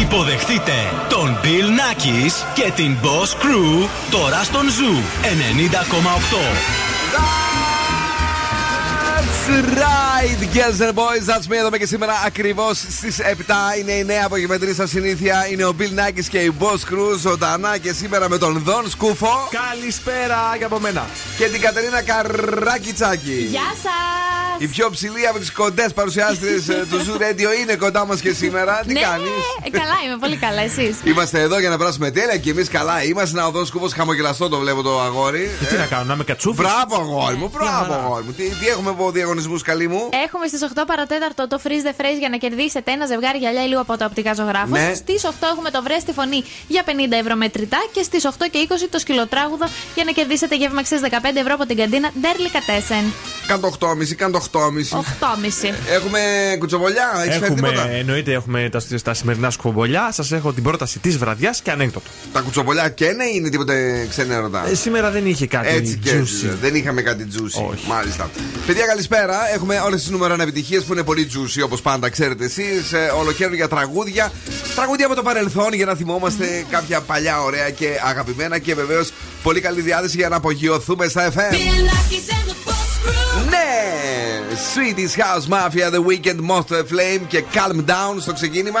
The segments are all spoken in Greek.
Υποδεχτείτε τον Bill Nackis και την Boss Crew τώρα στον Zoo 90,8. Right, girls and boys. That's me εδώ και σήμερα ακριβώς στις 7. Είναι η νέα απογευματινή σας συνήθεια. Είναι ο Bill Nackis και η Boss Crew ζωντανά και σήμερα με τον Δον Σκούφο. Καλησπέρα και από μένα. Και την Κατερίνα Καράκιτσάκη. Γεια σας! Η πιο ψηλή από τις κοντές παρουσιάστριες του Zoo Radio είναι κοντά μας και σήμερα. Τι ναι, κάνεις; Ε, καλά, είμαι πολύ καλά, εσείς; Είμαστε εδώ για να περάσουμε τέλεια και εμείς καλά είμαστε. Να ο Δον Σκούφος χαμογελαστό το βλέπω το αγόρι. Και τι να κάνω, να είμαι κατσούφι. Μπράβο, αγόρι μου, μπράβο, αγόρι μου. Τι, τι έχουμε από διαγωνισμού, καλή μου. Έχουμε στις 8 παρατέταρτο το freeze the phrase για να κερδίσετε ένα ζευγάρι γυαλιά λίγο από το οπτικά ζωγράφο. Ναι. Στις 8 έχουμε το βρε στη φωνή για 50 ευρώ μετρητά. Και στις 8 και 20 το σκυλοτράγουδο για να κερδίσετε γεύμα αξία 15 ευρώ από την καντίνα Ντέρλι Κατέσεν. Κάν το 8,5, κάν το 8,5. 8,5. Έχουμε κουτσοβολιά, έχεις φέρει Έχουμε, τίποτα; εννοείται, έχουμε τα, τα σημερινά σκουμπολιά. Σας έχω την πρόταση της βραδιάς και ανέκδοτο. Τα κουτσοβολιά και ναι, είναι τίποτε ξένα ερωτά. Ε, σήμερα δεν είχε κάτι Έτσι και έτσι. juicy. Δεν είχαμε κάτι juicy. Όχι. Μάλιστα. Παιδιά, καλησπέρα. Έχουμε όλες τις νούμερο επιτυχίε που είναι πολύ juicy όπως πάντα, ξέρετε εσείς. Ολοκαίρι για τραγούδια. Τραγούδια από το παρελθόν για να θυμόμαστε κάποια παλιά ωραία και αγαπημένα και βεβαίως πολύ καλή διάθεση για να απογειωθούμε στα FM. Ναι! Sweetest House Mafia, The Weekend, Monster Flame και Calm Down στο ξεκίνημα.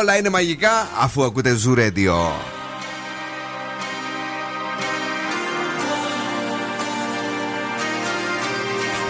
Όλα είναι μαγικά αφού ακούτε Zoo Radio.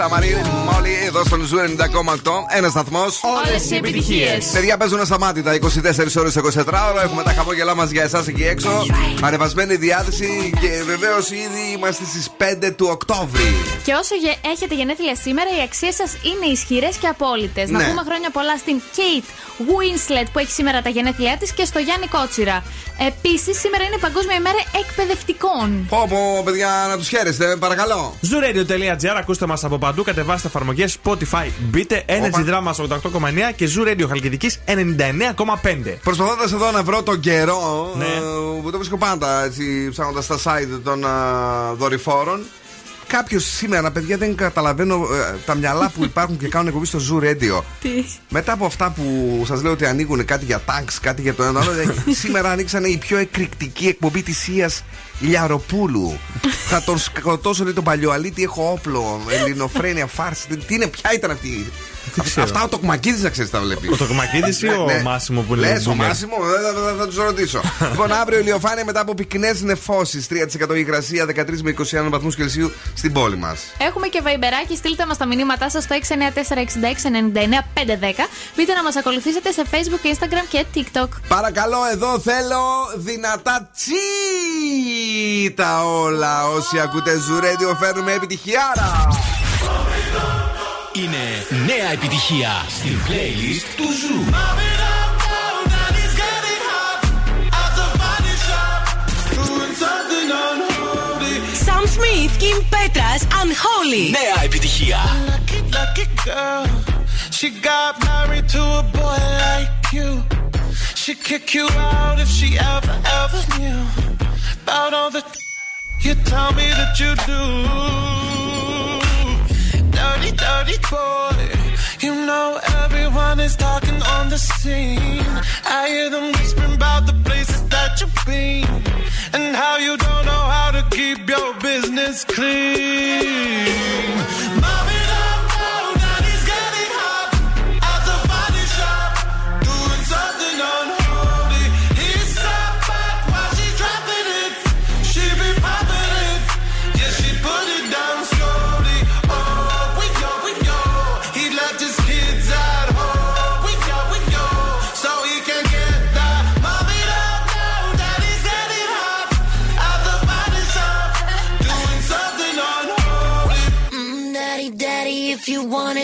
το remix Αμαρίν Μόλι εδώ στον Zoo 90,8. Ένας σταθμός. Όλες οι επιτυχίες. Παιδιά παίζουν ασταμάτητα 24 ώρες 24 ώρα. Έχουμε τα χαμόγελά μας για εσάς εκεί έξω. Ανεβασμένη διάθεση και βεβαίως ήδη είμαστε στις 5 του Οκτώβρη. Και όσο γε- έχετε γενέθλια σήμερα, οι αξίες σας είναι ισχυρές και απόλυτες. Να Ναι. πούμε χρόνια πολλά στην Kate Winslet που έχει σήμερα τα γενέθλιά της και στο Γιάννη Κότσιρα. Επίσης, σήμερα είναι Παγκόσμια ημέρα εκπαιδευτικών. Πω πω, παιδιά, να τους χαίρεστε, παρακαλώ. Zooradio.gr, ακούστε μας από παντού, κατεβάστε εφαρμογές Spotify. Μπείτε Energy Drama 88,9 και Zoo Radio Χαλκιδικής 99,5. Προσπαθώντας εδώ να βρω τον καιρό Ναι. ε, που το βρίσκω πάντα έτσι ψάχνοντας τα site των α, δορυφόρων. Κάποιος σήμερα, παιδιά, δεν καταλαβαίνω ε, τα μυαλά που υπάρχουν και κάνουν εκπομπή στο Zoo Radio. Τι; Μετά από αυτά που σας λέω ότι ανοίγουν κάτι για τάγκ, κάτι για το ένα άλλο, ε, σήμερα ανοίξανε η πιο εκρηκτική εκπομπή της Ίας Λιαροπούλου. Θα τον σκοτώσω, λέει τον παλιοαλίτη, έχω όπλο, ελληνοφρένια, φάρση. Τι- Τι είναι, ποια ήταν αυτή. Δεν ξέρω. Αυτά ο Τοκμακίδης να ξέρεις τα βλέπεις. Ο Τοκμακίδης ή ο Ναι. Μάσιμο που λέει. Λες, ο boomer? Μάσιμο, δεν θα, θα, θα τους ρωτήσω. λοιπόν, αύριο ηλιοφάνεια μετά από πυκνές νεφώσεις. 3% υγρασία, 13 με 21 βαθμούς Κελσίου στην πόλη μας. Έχουμε και βαϊμπεράκι, στείλτε μας τα μηνύματά σας στο 694-6699-510. Μπείτε να μας ακολουθήσετε σε Facebook, Instagram και TikTok. Παρακαλώ, εδώ θέλω δυνατά τσίτα όλα. Όσοι ακούτε Zoo Radio, φέρνουμε επιτυχιάρα. Είναι νέα επιτυχία στην playlist του Ζου. Sam Smith, Kim Petras, Unholy. Νέα επιτυχία. Lucky, lucky girl. She got married to a boy like you. She'd kick you out if she ever, ever knew about all the you tell me that you do. Dirty, dirty boy. You know everyone is talking on the scene. I hear them whispering about the places that you've been and how you don't know how to keep your business clean. Mommy,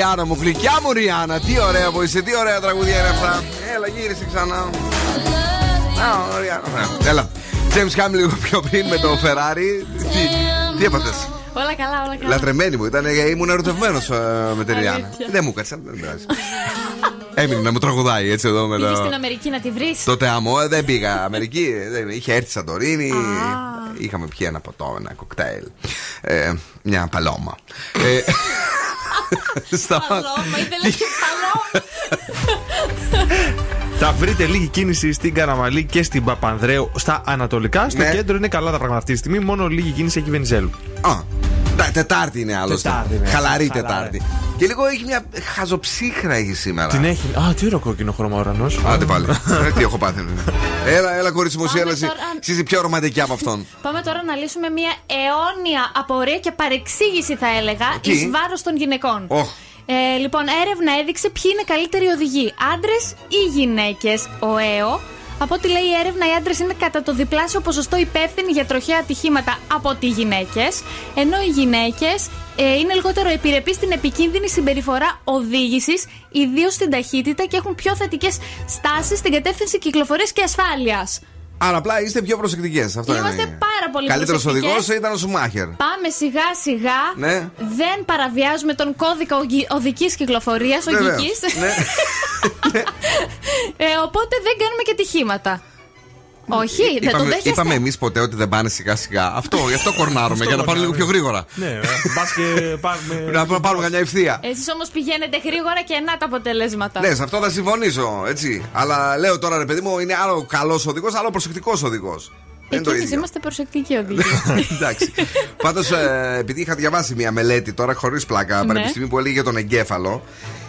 Ριάννα μου, γλυκιά μου Ριάννα, τι ωραία που είσαι, τι ωραία τραγουδία είναι αυτά. Έλα, γύρισε ξανά. Α, Ριάννα. Ναι, Έλα. James Ham λίγο πιο πριν με το Ferrari. Τι, τι έπατε. Όλα καλά, όλα καλά. Λατρεμένη μου ήταν, ε, ήμουν ερωτευμένος με την Ριάννα. Αλήθεια. Δεν μου κάτσε, δεν πειράζει. Έμεινε να μου τραγουδάει έτσι εδώ με Πήγες το. στην Αμερική να τη βρεις; Το τεαμό, ε, δεν πήγα Αμερική. ε, δεν- είχε έρθει Σαντορίνη. Είχαμε πιει ένα ποτό, ένα κοκτέιλ. Ε, μια παλώμα. Ε, στα- Παλώμα, ήθελες και παλώμα. Θα βρείτε λίγη κίνηση στην Καραμαλή και στην Παπανδρέου στα Ανατολικά. Στο Ναι. κέντρο είναι καλά τα πράγματα αυτή τη στιγμή. Μόνο λίγη κίνηση έχει Βενιζέλου. Α, τα- Τετάρτη είναι άλλωστε. Τετάρτη, ναι. Χαλαρή Χαλαρή. Τετάρτη. Και λίγο έχει μια χαζοψύχρα έχει σήμερα. Την έχει. Α, τι ωραίο κόκκινο χρώμα ουρανός. Άντε πάλι. Ε, Τι έχω πάθει. Έλα, έλα, κορίτσι μου, εσύ, Πάμε έλα, εσύ. τώρα. Εσύ είσαι πιο ρομαντική από αυτόν. Πάμε τώρα να λύσουμε μια αιώνια απορία και παρεξήγηση, θα έλεγα, Τι; εις βάρος των γυναικών. Οχ. Ε, λοιπόν, έρευνα έδειξε ποιοι είναι καλύτεροι οδηγοί, άντρες ή γυναίκες. Ο ΕΟ. Από ό,τι λέει η έρευνα, οι άντρες είναι κατά το διπλάσιο ποσοστό υπεύθυνοι για τροχαία ατυχήματα από ότι οι γυναίκες. Ενώ οι γυναίκες ε, είναι λιγότερο επιρρεπεί στην επικίνδυνη συμπεριφορά οδήγησης, ιδίως στην ταχύτητα και έχουν πιο θετικές στάσεις στην κατεύθυνση κυκλοφορίας και ασφάλειας. Άρα απλά είστε πιο προσεκτικές. Αυτό Είμαστε είναι. πάρα πολύ Καλύτερος προσεκτικές. οδηγός ήταν ο Σουμάχερ. Πάμε σιγά σιγά. Ναι. Δεν παραβιάζουμε τον κώδικα οδικής κυκλοφορίας, Βεβαίως. οδικής. Ναι. ε, οπότε δεν κάνουμε και τυχήματα. Όχι, δεν το Είπαμε, δέχεστε. είπαμε εμείς ποτέ ότι δεν πάνε σιγά σιγά. Αυτό, γι' αυτό κορνάρουμε, για να πάνε λίγο πιο γρήγορα. Ναι, μπας και πάρουμε. Να πάρουμε καμιά ευθεία. Εσείς όμως πηγαίνετε γρήγορα και να τα αποτελέσματα. Ναι, σε αυτό θα συμφωνήσω, έτσι. Αλλά λέω τώρα, ρε παιδί μου, είναι άλλο καλός οδηγός, άλλο προσεκτικός οδηγός. Δεν είναι το Εμείς ίδιο. είμαστε προσεκτικοί οδηγοί. Εντάξει. Πάντως, επειδή είχα διαβάσει μια μελέτη τώρα χωρίς πλάκα, Ναι. πανεπιστημίου που έλεγε για τον εγκέφαλο,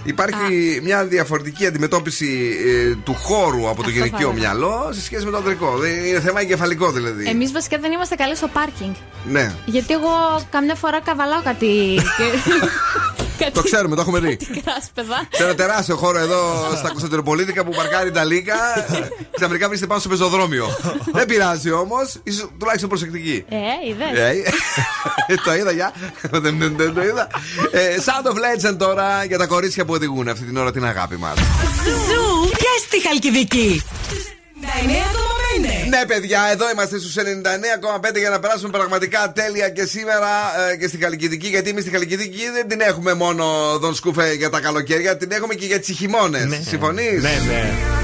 υπάρχει μια διαφορετική αντιμετώπιση ε, του χώρου από το Αυτό γυναικείο θα έλεγα. μυαλό σε σχέση με το ανδρικό. Δεν- Είναι θέμα εγκεφαλικό δηλαδή. Εμείς βασικά δεν είμαστε καλοί στο πάρκινγκ. Ναι. Γιατί εγώ καμιά φορά καβαλάω κάτι. κάτι Το ξέρουμε, το έχουμε δει. κράσπεδα. Σε ένα τεράστιο χώρο εδώ στα Κωνσταντινοπολίτικα που παρκάρει τα Λίκα, ξαφνικά βρίσκεται πάνω στο πεζοδρόμιο. Δεν πειράζει όμως, είσαι τουλάχιστον προσεκτική. Ε, είδες. Ε, το είδα, για. Δεν δεν- δεν το είδα. Ε, Sound of Legend τώρα για τα κορίτσια που οδηγούν αυτή την ώρα την αγάπη μας. Ζου και στη Χαλκιδική. 99,5. Ναι, παιδιά, εδώ είμαστε στους 99,5 για να περάσουμε πραγματικά τέλεια και σήμερα ε, και στη Χαλκιδική. Γιατί εμείς στη Χαλκιδική δεν την έχουμε μόνο Δον Σκούφε για τα καλοκαίρια, την έχουμε και για τις χειμώνες. Συμφωνείς; Ναι, ναι.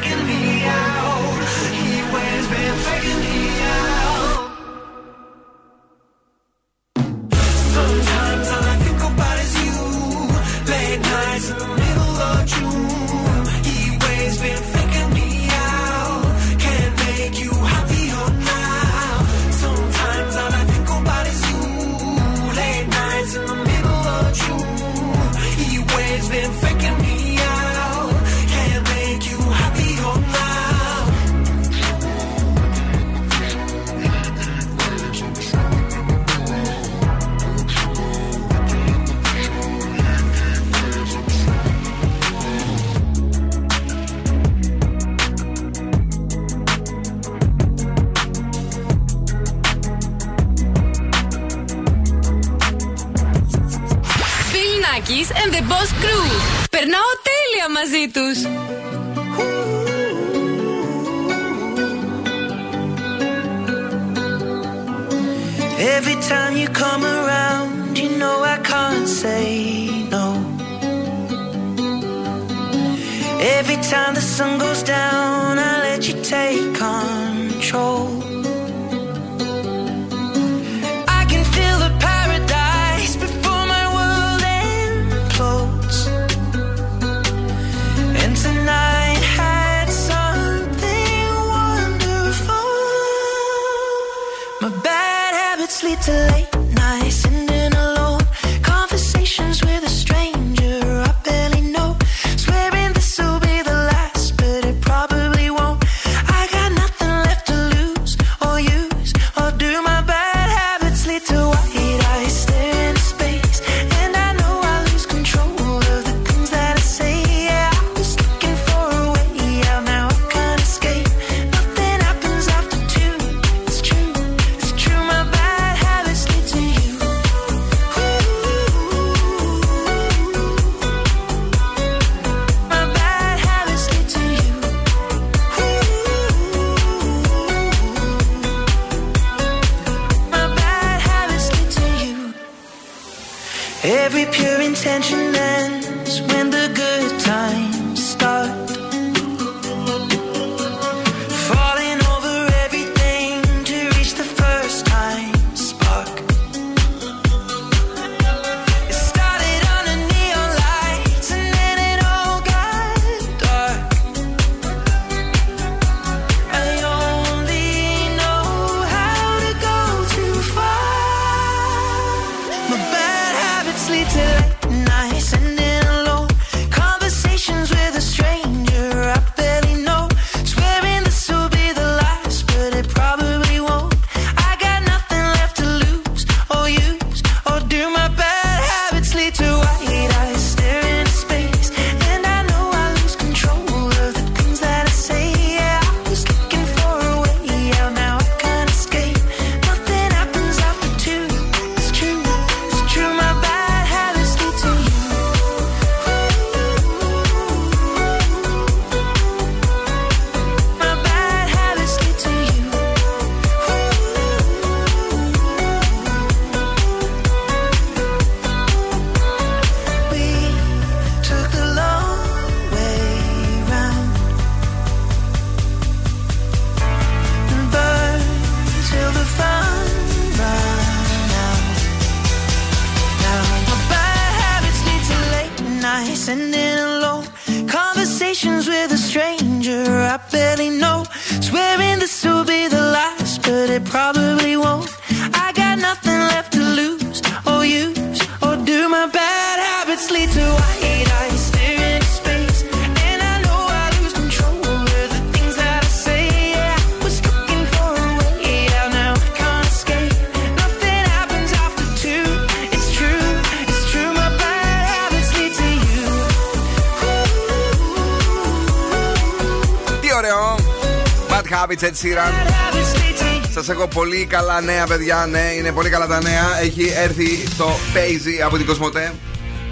taking me. Bad Habits, Ed Sheeran. Σας έχω πολύ καλά νέα, παιδιά. Ναι, είναι πολύ καλά τα νέα. Έχει έρθει το Paisy από την Κοσμοτέ.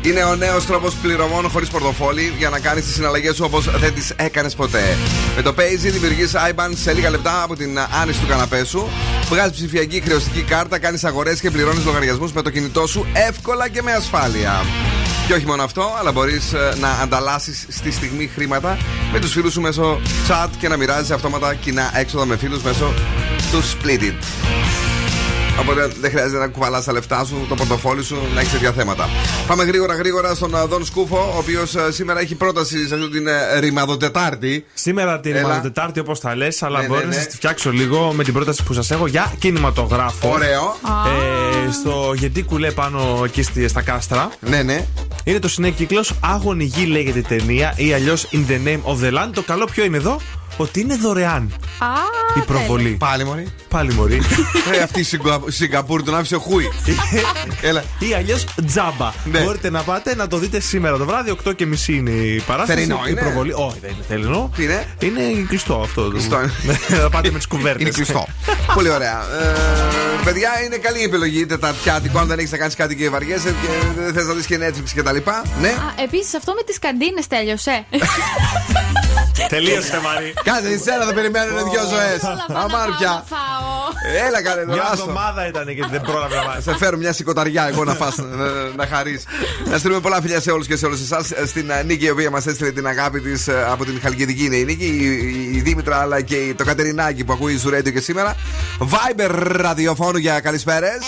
Είναι ο νέος τρόπος πληρωμών χωρίς πορτοφόλι για να κάνεις τις συναλλαγές σου όπως δεν τις έκανες ποτέ. Με το Paisy δημιουργείς IBAN σε λίγα λεπτά από την άνοιση του καναπέ σου. Βγάζεις ψηφιακή χρεωστική κάρτα, κάνεις αγορές και πληρώνεις λογαριασμούς με το κινητό σου εύκολα και με ασφάλεια. Και όχι μόνο αυτό, αλλά μπορείς να ανταλλάσσεις στη στιγμή χρήματα με τους φίλους σου μέσω chat και να μοιράζεις αυτόματα κοινά έξοδα με φίλους μέσω του Split It. Οπότε δεν χρειάζεται να κουβαλάς τα λεφτά σου, το πορτοφόλι σου, να έχεις τέτοια θέματα. Πάμε γρήγορα γρήγορα στον ε, Δον Σκούφο, ο οποίος σήμερα έχει πρόταση σε αυτή την ε, ρημαδοτετάρτη. Σήμερα την Έλα. Τετάρτη, όπως τα λες, αλλά Ναι, μπορείς ναι, να ναι. σας τη φτιάξω λίγο με την πρόταση που σας έχω για κινηματογράφο. Ωραίο. Ε, στο Γιατί κουλέ πάνω εκεί στη- στα κάστρα. Ναι, ναι. Είναι το συνέκυκλος Άγωνη Γη λέγεται η ταινία ή αλλιώς In the Name of the Land. Το καλό ποιο είναι εδώ, ότι είναι δωρεάν Α, η προβολή. Πάλι μωρή. Πάλι μωρή. Ε, αυτή η Σιγκα- Σιγκαπούρη τον άφησε χούι. Έλα. Ή αλλιώς τζάμπα. Ναι. Μπορείτε να πάτε να το δείτε σήμερα το βράδυ. 8 και μισή είναι η παράσταση. Θερινό η είναι; προβολή. Όχι, δεν είναι θερινό. Τι είναι; Είναι κλειστό αυτό. Κλειστό. να πάτε με τις κουβέρτε. Είναι κλειστό. Πολύ ωραία. Ε, παιδιά, είναι καλή επιλογή τεταρτιάτικο. Αν δεν έχεις να κάνεις κάτι και βαριέσαι και δεν θες να δεις και Netflix και τα λοιπά. Ναι. Επίσης αυτό με τις καντίνες τέλειωσε. Τελείωσε, Μαρή. Κάτσε, εσένα θα περιμένουν δυο ζωές. Αμάρια. Έλα καλέ Μια τώρα. άστο. εβδομάδα ήταν και δεν πρόλαβε να πάει. Σε φέρω μια σηκωταριά εγώ να φας, να, να χαρείς. Να στείλουμε πολλά φιλιά σε όλους και σε όλες εσάς. Στην ε, Νίκη, η οποία μας έστειλε την αγάπη της από την Χαλκιδική είναι η Νίκη, η, η Δήμητρα αλλά και η- το Κατερινάκι που ακούει η Ζουρέντιο και σήμερα. Viber ραδιοφώνου για καλησπέρες.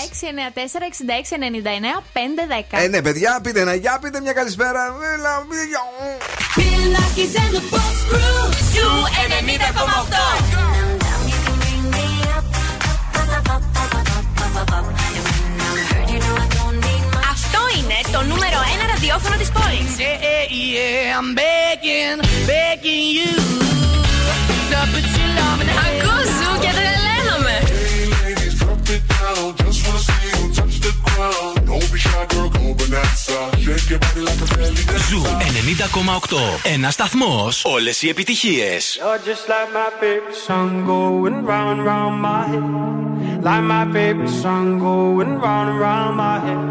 694-6699-510. Ε, ναι, παιδιά, πείτε ένα γεια, πείτε μια καλησπέρα. Έλα, γεια. Αυτό είναι το νούμερο 1 ραδιόφωνο της πόλης. Yeah, yeah, I'm begging, begging you 90,8. Ένα σταθμό. Όλε οι επιτυχίε. You're just like my favorite song going round and round my head. Like my favorite song going round and round my head.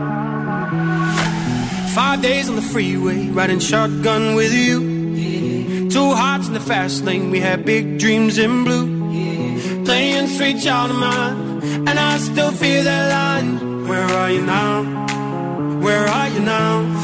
Five days on the freeway, riding shotgun with you. Two hearts in the fast lane, we had big dreams in blue. Playing sweet child of mine, and I still feel that line. Where are you now? Where are you now?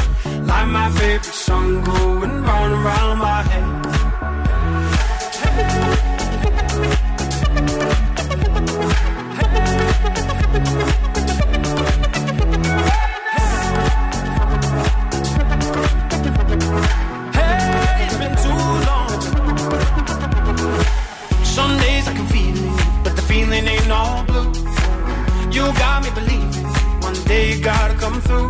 Like my favorite song going round and round my head. Hey, it's been too long. Some days I can feel it, but the feeling ain't all blue. You got me believing one day you gotta come through.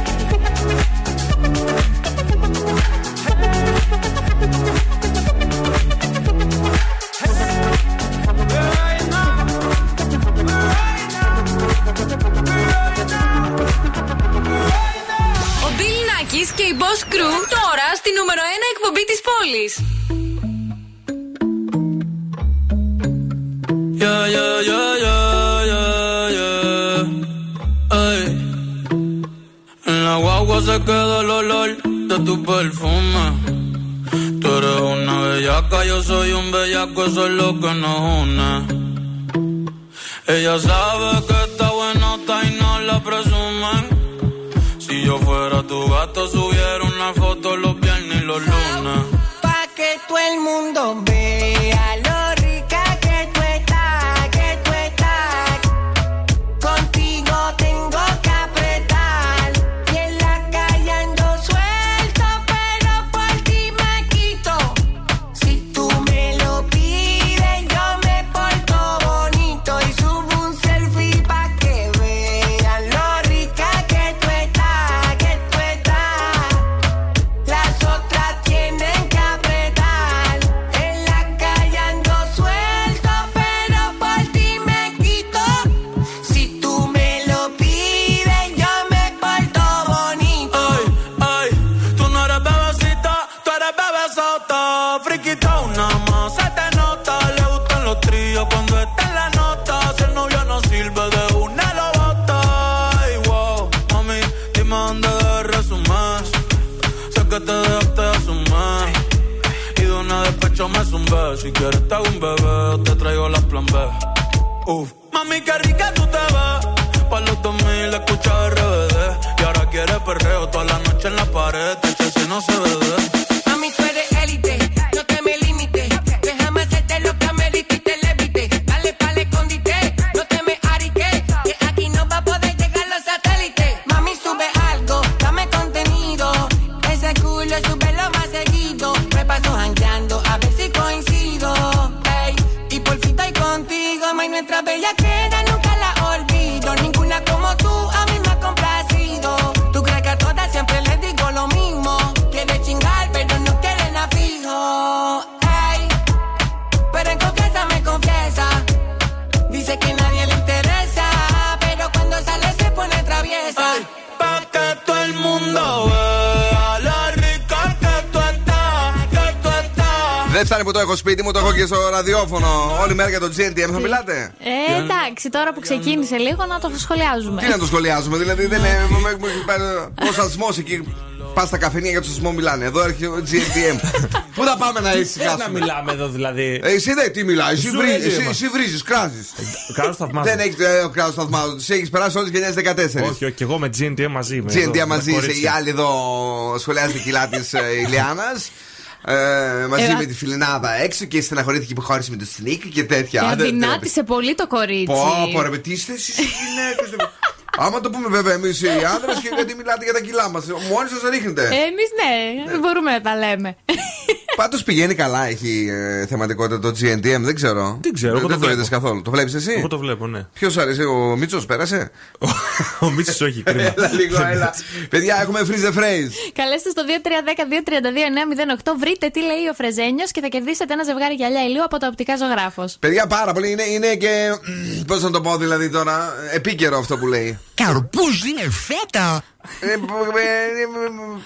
Bill Nackis και η Boss Crew τώρα στη νούμερο 1 εκπομπή της πόλης. Yeah, yeah, yeah, yeah, yeah, yeah. Ey. En la guagua se queda el olor de tu perfume. Tú eres una bellaca, yo soy un bellaco, eso es lo que nos une. Ella sabe que está buenota y no la presumen. Si yo fuera tu gato, subiera una foto los viernes y los lunes. Pa' que todo el mundo vea GNTM θα μιλάτε; Ε, εντάξει, τώρα που ξεκίνησε λίγο να το σχολιάζουμε. Τι να το σχολιάζουμε, δηλαδή δεν είναι. Ο σασμός εκεί. Πας στα καφενεία για το σασμό μιλάνε. Εδώ έρχεται ο GNTM. Πού θα πάμε να Θες να ησυχάσουμε. μιλάμε εδώ δηλαδή; Ε, Εσύ δεν τι μιλάει, εσύ Σου βρίζεις, λέει, εσύ, μας. εσύ βρίζεις, κράζεις. Κράτο θαυμάζω. Δεν έχεις ε, ο κράτο θαυμάζω. Τους έχεις περάσει όλε τι γενιές 14. Όχι, όχι, και εγώ με GNTM μαζί είμαι. GNT εδώ, μαζί με είσαι. κορίτσια. Η άλλη εδώ σχολιάζει τη κιλά της Ηλιάνας. Ε, μαζί Ε, με τη φιλενάδα έξω και στεναχωρήθηκε που χώρισε με το Σνίκ και τέτοια. Και Δεν- δεν- αδυνάτησε πολύ το κορίτσι. Πω, πω, ρε, με τι είστε εσείς οι γυναίκε. Άμα το πούμε βέβαια εμείς οι άντρε και γιατί μιλάτε για τα κιλά μας. Μόνοι σας ρίχνετε. Εμείς ναι, δεν μπορούμε να τα λέμε. Πάντως πηγαίνει καλά, έχει ε, θεματικότητα το GNTM, δεν ξέρω. Δεν ξέρω, εγώ δεν το το βλέπω. είδες καθόλου. Το βλέπεις εσύ; Εγώ το βλέπω, ναι. Ποιος αρέσει, ο Μίτσος πέρασε; Ο Μίτσος όχι, κρίμα. Έλα λίγο, έλα. Παιδιά, έχουμε freeze the phrase. Καλέστε στο 2310-232-908. Βρείτε τι λέει ο Φρεζένιος και θα κερδίσετε ένα ζευγάρι γυαλιά ηλίου από το οπτικά ζωγράφος. Παιδιά, πάρα πολύ. Είναι, είναι και. Πώς να το πω δηλαδή τώρα. Επίκαιρο αυτό που λέει. Καρπούζ είναι φέτα. Ε, ε, ε, ε,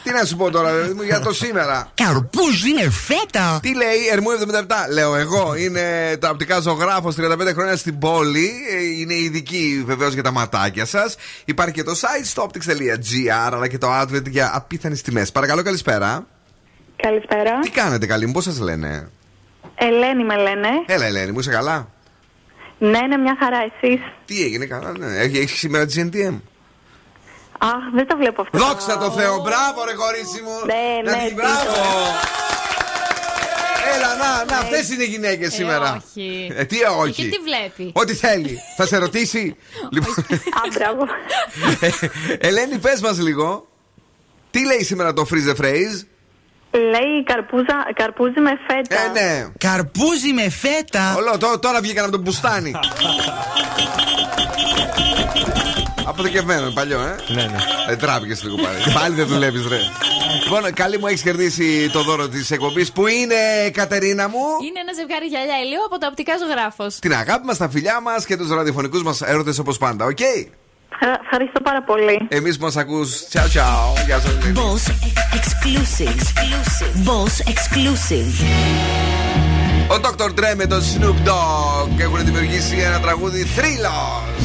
τι να σου πω τώρα, παιδί μου, για το σήμερα. Καρπούζ είναι φέτα. Τι λέει, Ερμού 77. Λέω εγώ, είναι τα οπτικά ζωγράφος 35 χρόνια στην πόλη. Ε, Είναι ειδική βεβαίως για τα ματάκια σας. Υπάρχει και το site stoptix.gr αλλά και το advent για απίθανες τιμές. Παρακαλώ, καλησπέρα. Καλησπέρα. Τι κάνετε, καλή μου, πώς σας λένε; Ελένη με λένε. Έλα, Ελένη, μου είσαι καλά; Ναι, είναι μια χαρά εσείς. Τι έγινε, καλά, ναι. Έχεις, έχει σήμερα GNTM. Αχ, δεν το βλέπω αυτό. Δόξα τω Θεώ, μπράβο ρε κορίτσι μου. Ναι, Να ναι, τη- τι μπράβο. Έλα, να, Ναι. να, αυτές είναι οι γυναίκες σήμερα. όχι. Ε, τι όχι. Και τι βλέπει; Ό,τι θέλει. Θα σε ρωτήσει. λοιπόν, Α, μπράβο. ε, Ελένη, πες μας λίγο. Τι λέει σήμερα το freeze the phrase; Λέει καρπούζα, καρπούζι με φέτα. Ε, ναι. Καρπούζι με φέτα; Όλο, τώ- τώρα βγήκαν από τον μπουστάνι. Αποθηκευμένο, παλιό, ε. Ναι, ναι. Ε, τράπηκε λίγο πάλι. πάλι δεν δουλεύεις, ρε. Λοιπόν, καλή μου έχεις κερδίσει το δώρο της εκπομπής που είναι, Κατερίνα μου; Είναι ένα ζευγάρι γυαλιά ηλίου από τα οπτικά ζωγράφος. Την αγάπη μας, τα φιλιά μας και τους ραδιοφωνικούς μας έρωτες όπως πάντα, οκ; Ευχα- Ευχαριστώ πάρα πολύ. Εμείς που μας ακούς, τσαου τσαου. Γεια σας, Boss exclusive. Boss exclusive. Ο Dr. Dre με τον Snoop Dogg έχουν δημιουργήσει ένα τραγούδι θρύλος.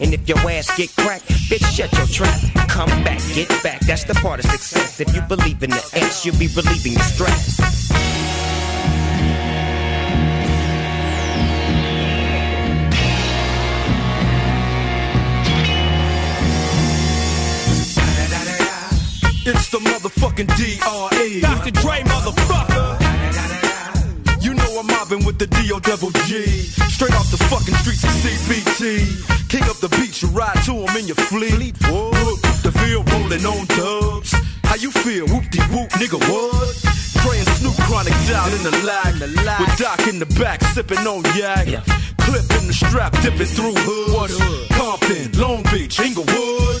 And if your ass get cracked, bitch, shut your trap. Come back, get back, that's the part of success. If you believe in the ass, you'll be relieving the stress. It's the motherfucking D.R.E. Dr. Dre, motherfucker. You know I'm mobbing with the D.O. double G. Straight off the fucking streets of CBT. King up the beach, you ride to him in your fleet. Whoop, the field rolling on dubs. How you feel? Whoop de whoop, nigga, what? Praying Snoop Chronic down in the lag. With Doc in the back, sipping on yak. Clip in the strap, dipping through hoods. Compton, Long Beach, Inglewood.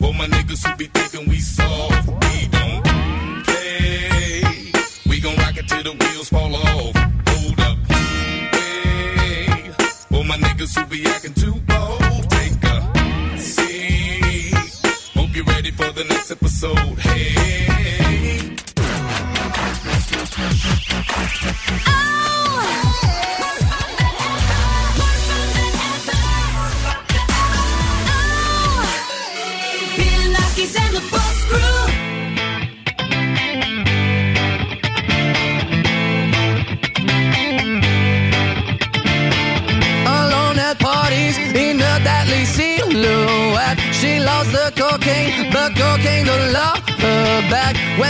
well, my niggas who be thinking we soft, we don't play. We gon' rock it till the wheels fall off. Hold up. Hey, well, my niggas who be acting too bold, take a seat. Hope you're ready for the next episode.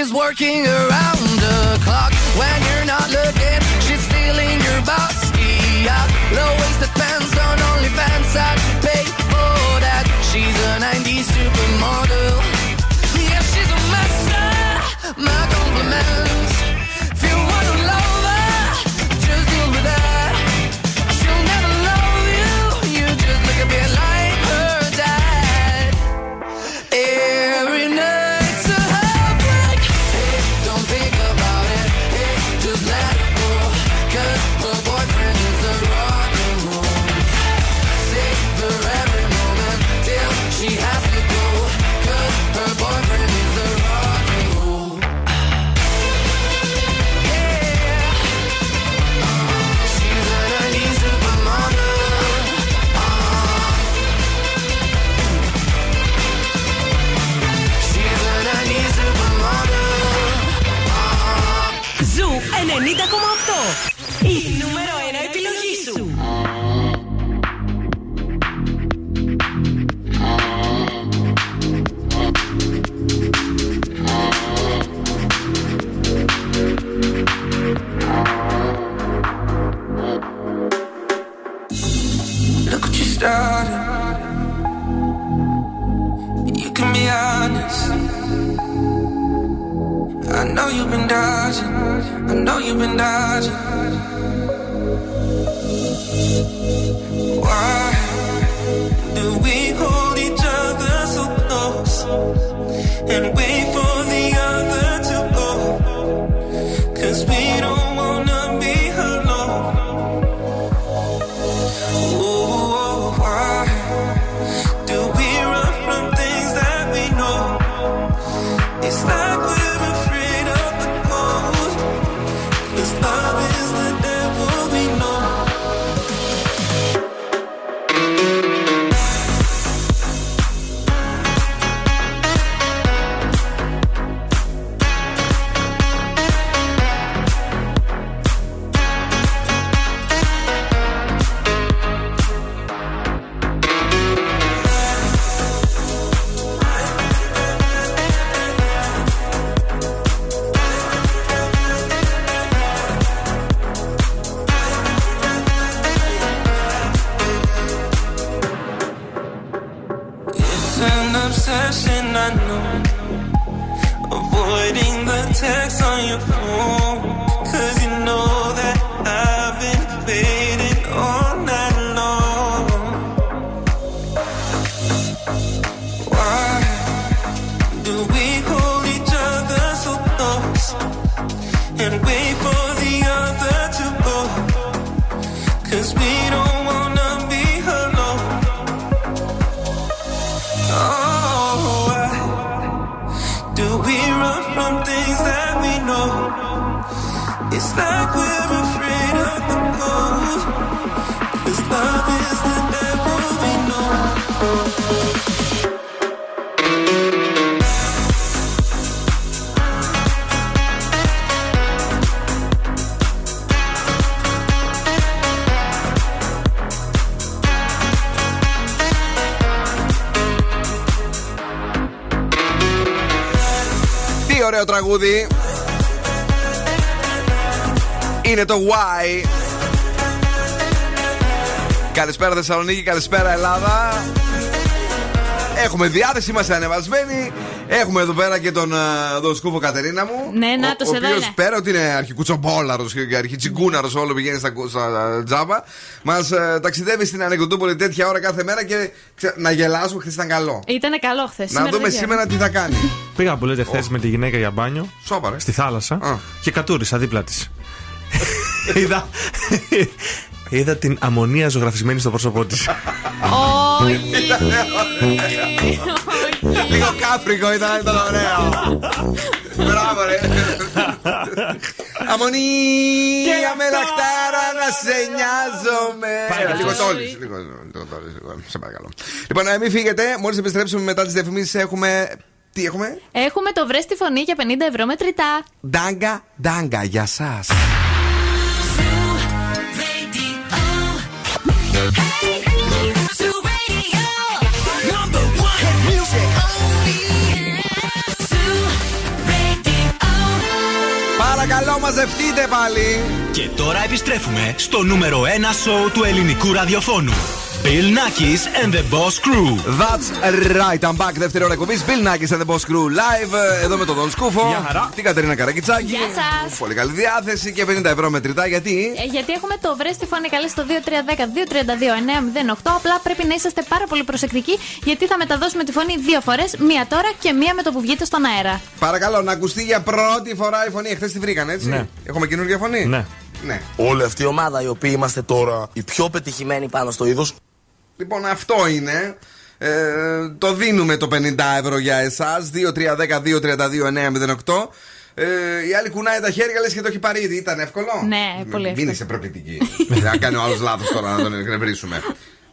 She's working around the clock. When you're not looking, she's stealing your boss. Yeah, low waisted pants on OnlyFans. I'd pay for that. She's a 90s supermodel. Yeah, she's a master. My compliments. Started. You can be honest. I know you've been dodging. I know you've been dodging. Why do we hold each other so close and wait for the other to go? Cause we don't το Why. Καλησπέρα Θεσσαλονίκη, καλησπέρα Ελλάδα. Έχουμε διάθεση, είμαστε ανεβασμένοι. Έχουμε εδώ πέρα και τον, ε, τον σκούφο Κατερίνα μου. Ναι, να ο, το ο εδώ οποίος είναι. πέρα ότι είναι αρχικουτσομπόλαρος και αρχιτσιγκούναρο, όλο πηγαίνει στα, στα τζάμπα. Μας ταξιδεύει στην Ανεκδοτούπολη τέτοια ώρα κάθε μέρα και ξε- να γελάσουμε. Χθες ήταν καλό. Ήταν καλό χθες. να δούμε σήμερα τι θα κάνει. Πήγα που λέτε χθες με τη γυναίκα για μπάνιο. Σόπα, ρε. Στη θάλασσα. Και κατούρισα δίπλα της. είδα, είδα την αμμονία ζωγραφισμένη στο πρόσωπό της. Λίγο κάφρικο ήταν, ήταν ωραίο. Μπράβο, ρε. Αμμονία με λαχτάρα να σε νοιάζομαι. Πάει Έλα, Λίγο αυτός. τόλις, λίγο λίγο τόλις, λίγο, Σε παρακαλώ. Λοιπόν, ε, μην φύγετε. Μόλις επιστρέψουμε μετά τις διαφημίσεις, έχουμε. Τι έχουμε; Έχουμε το βρες στη φωνή για 50 ευρώ μετρητά. Ντάγκα, ντάγκα, για σας. Παρακαλώ, μαζευτείτε πάλι. Και τώρα επιστρέφουμε στο νούμερο 1 σοου του ελληνικού ραδιοφώνου. Bill Nackis and the Boss Crew. That's right, I'm back. Δεύτερη ώρα εκπομπής. Bill Nackis and the Boss Crew live. ε, Εδώ με τον Δον Σκούφο. Γεια χαρά. Την Κατερίνα Καρακιτσάκη. Γεια σας. Πολύ καλή διάθεση και 50 ευρώ μετρητά. Γιατί; Ε, γιατί έχουμε το βρες στη φωνή καλή στο 2310-232-908. Απλά πρέπει να είσαστε πάρα πολύ προσεκτικοί γιατί θα μεταδώσουμε τη φωνή δύο φορές. Μία τώρα και μία με το που βγείτε στον αέρα. Παρακαλώ να ακουστεί για πρώτη φορά η φωνή. Εχθές τη βρήκαν, έτσι; Ναι. Έχουμε καινούργια φωνή; Ναι. ναι. Όλη αυτή η ομάδα, οι οποίοι είμαστε τώρα οι πιο πετυχημένοι πάνω στο είδος. Λοιπόν, αυτό είναι. Ε, το δίνουμε το 50 ευρώ για εσάς. 2-3-10-2-32-908. Ε, η άλλη κουνάει τα χέρια, λες και το έχει πάρει ήδη. Ήταν εύκολο; Ναι, πολύ Μην εύκολο. είσαι προκλητική. Δεν κάνει ο άλλος λάθος τώρα να τον εκνευρίσουμε.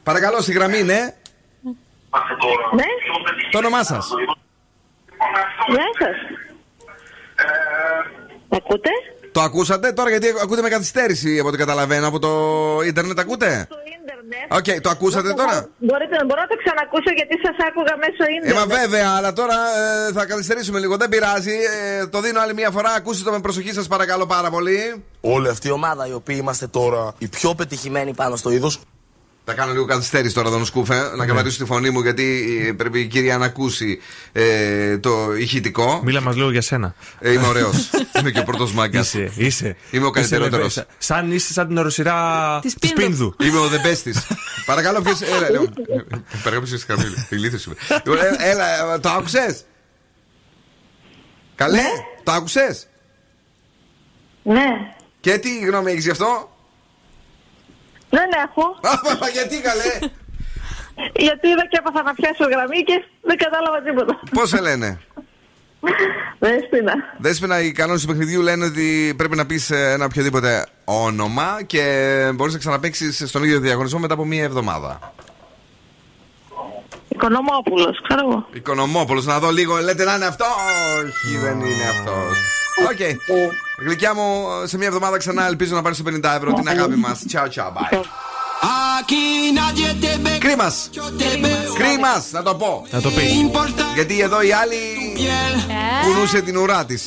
Παρακαλώ, στη γραμμή είναι. Ναι, Το όνομά σας. γεια σας. Ακούτε; Το ακούσατε τώρα γιατί ακούτε με καθυστέρηση από ό,τι καταλαβαίνω. Από το ίντερνετ ακούτε; Οκ, το ακούσατε τώρα; Μπορείτε, μπορώ να το ξανακούσω γιατί σας άκουγα μέσω Ε, μα ίντερνετ. βέβαια, αλλά τώρα ε, θα καθυστερήσουμε λίγο. Δεν πειράζει. Ε, το δίνω άλλη μια φορά. Ακούστε το με προσοχή σας, παρακαλώ πάρα πολύ. Όλη αυτή η ομάδα, οι οποίοι είμαστε τώρα οι πιο πετυχημένοι πάνω στο είδος. Θα κάνω λίγο καθυστέρηση τώρα, Δον Σκούφε, Ναι. να καθαρίσω τη φωνή μου γιατί ε, πρέπει η κυρία να ακούσει ε, το ηχητικό. Μίλα μας λίγο για σένα. Ε, είμαι ωραίος. είμαι και ο πρώτος μάγκας. Είσαι, είσαι. Είμαι ο καλύτερότερος. Είσαι, Σαν είσαι σαν την οροσυρά Της της Πίνδου. Είμαι ο The Best Παρακαλώ, ποιο. Έλα, λέω. Παρακαλώ, ποιος είσαι χαμηλή. Ηλίθιος είμαι. Λοιπόν, ε, Έλα, ε, το άκουσες; Καλέ, το άκουσες; Ναι. Και τι γνώμη έχεις γι' αυτό; Δεν έχω. Α, γιατί καλέ. γιατί είδα και έπαθα να πιάσω γραμμή και δεν κατάλαβα τίποτα. Πώς σε λένε; Δέσποινα. Δέσποινα, οι κανόνες του παιχνιδιού λένε ότι πρέπει να πεις ένα οποιοδήποτε όνομα και μπορείς να ξαναπαίξει στον ίδιο διαγωνισμό μετά από μία εβδομάδα. Οικονομόπουλος, ξέρω εγώ. Οικονομόπουλος, να δω λίγο. Λέτε να είναι αυτό. Όχι, δεν είναι αυτός. Οκ. Γλυκιά μου, σε μία εβδομάδα ξανά ελπίζω να πάρεις το 50 ευρώ την αγάπη μας. Τσαου, τσαου, bye. Κρίμας! Κρίμας, να το πω. Να το πεις. Γιατί εδώ η άλλη κουνούσε την ουρά της.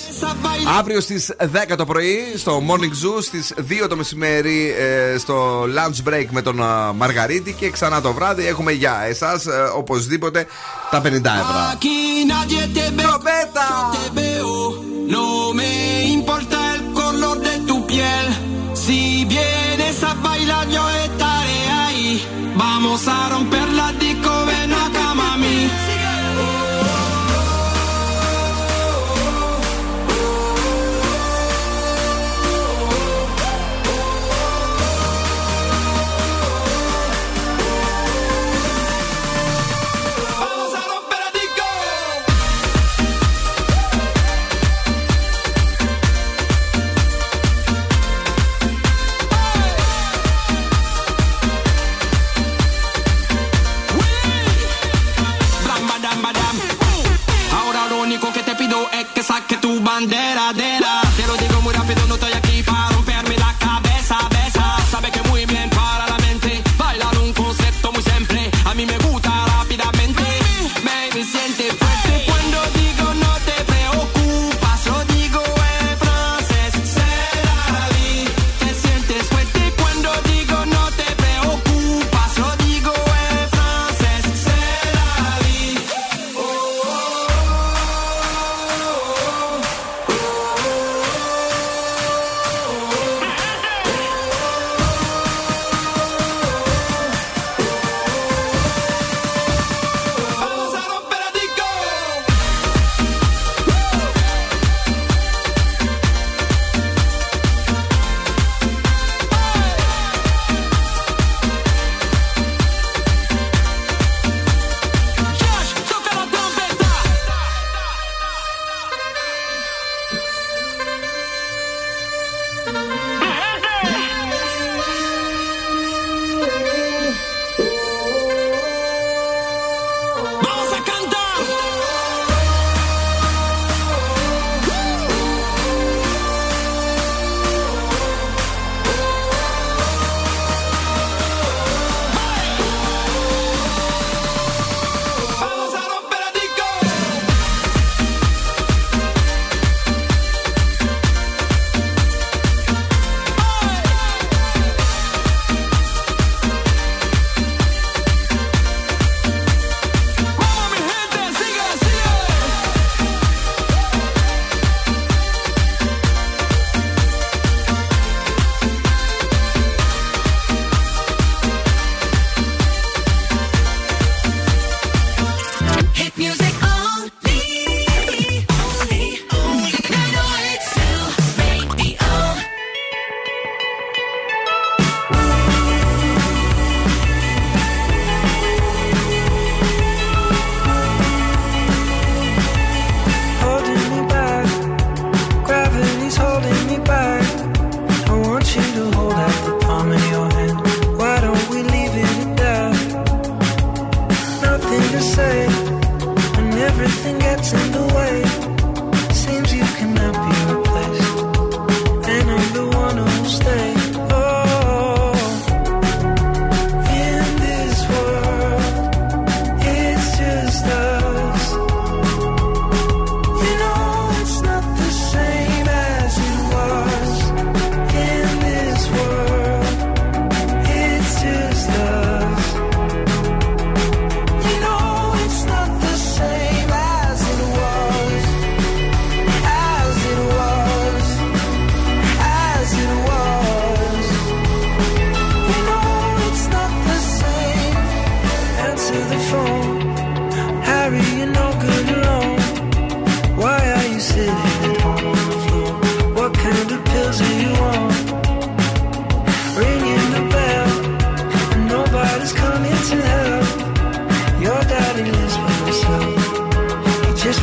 Αύριο στις 10 το πρωί στο Morning Zoo, στις 2 το μεσημέρι ε, στο lunch break με τον α, Μαργαρίτη και ξανά το βράδυ έχουμε για εσάς οπωσδήποτε τα 50 ευρώ. Aquí else I don't Yeah.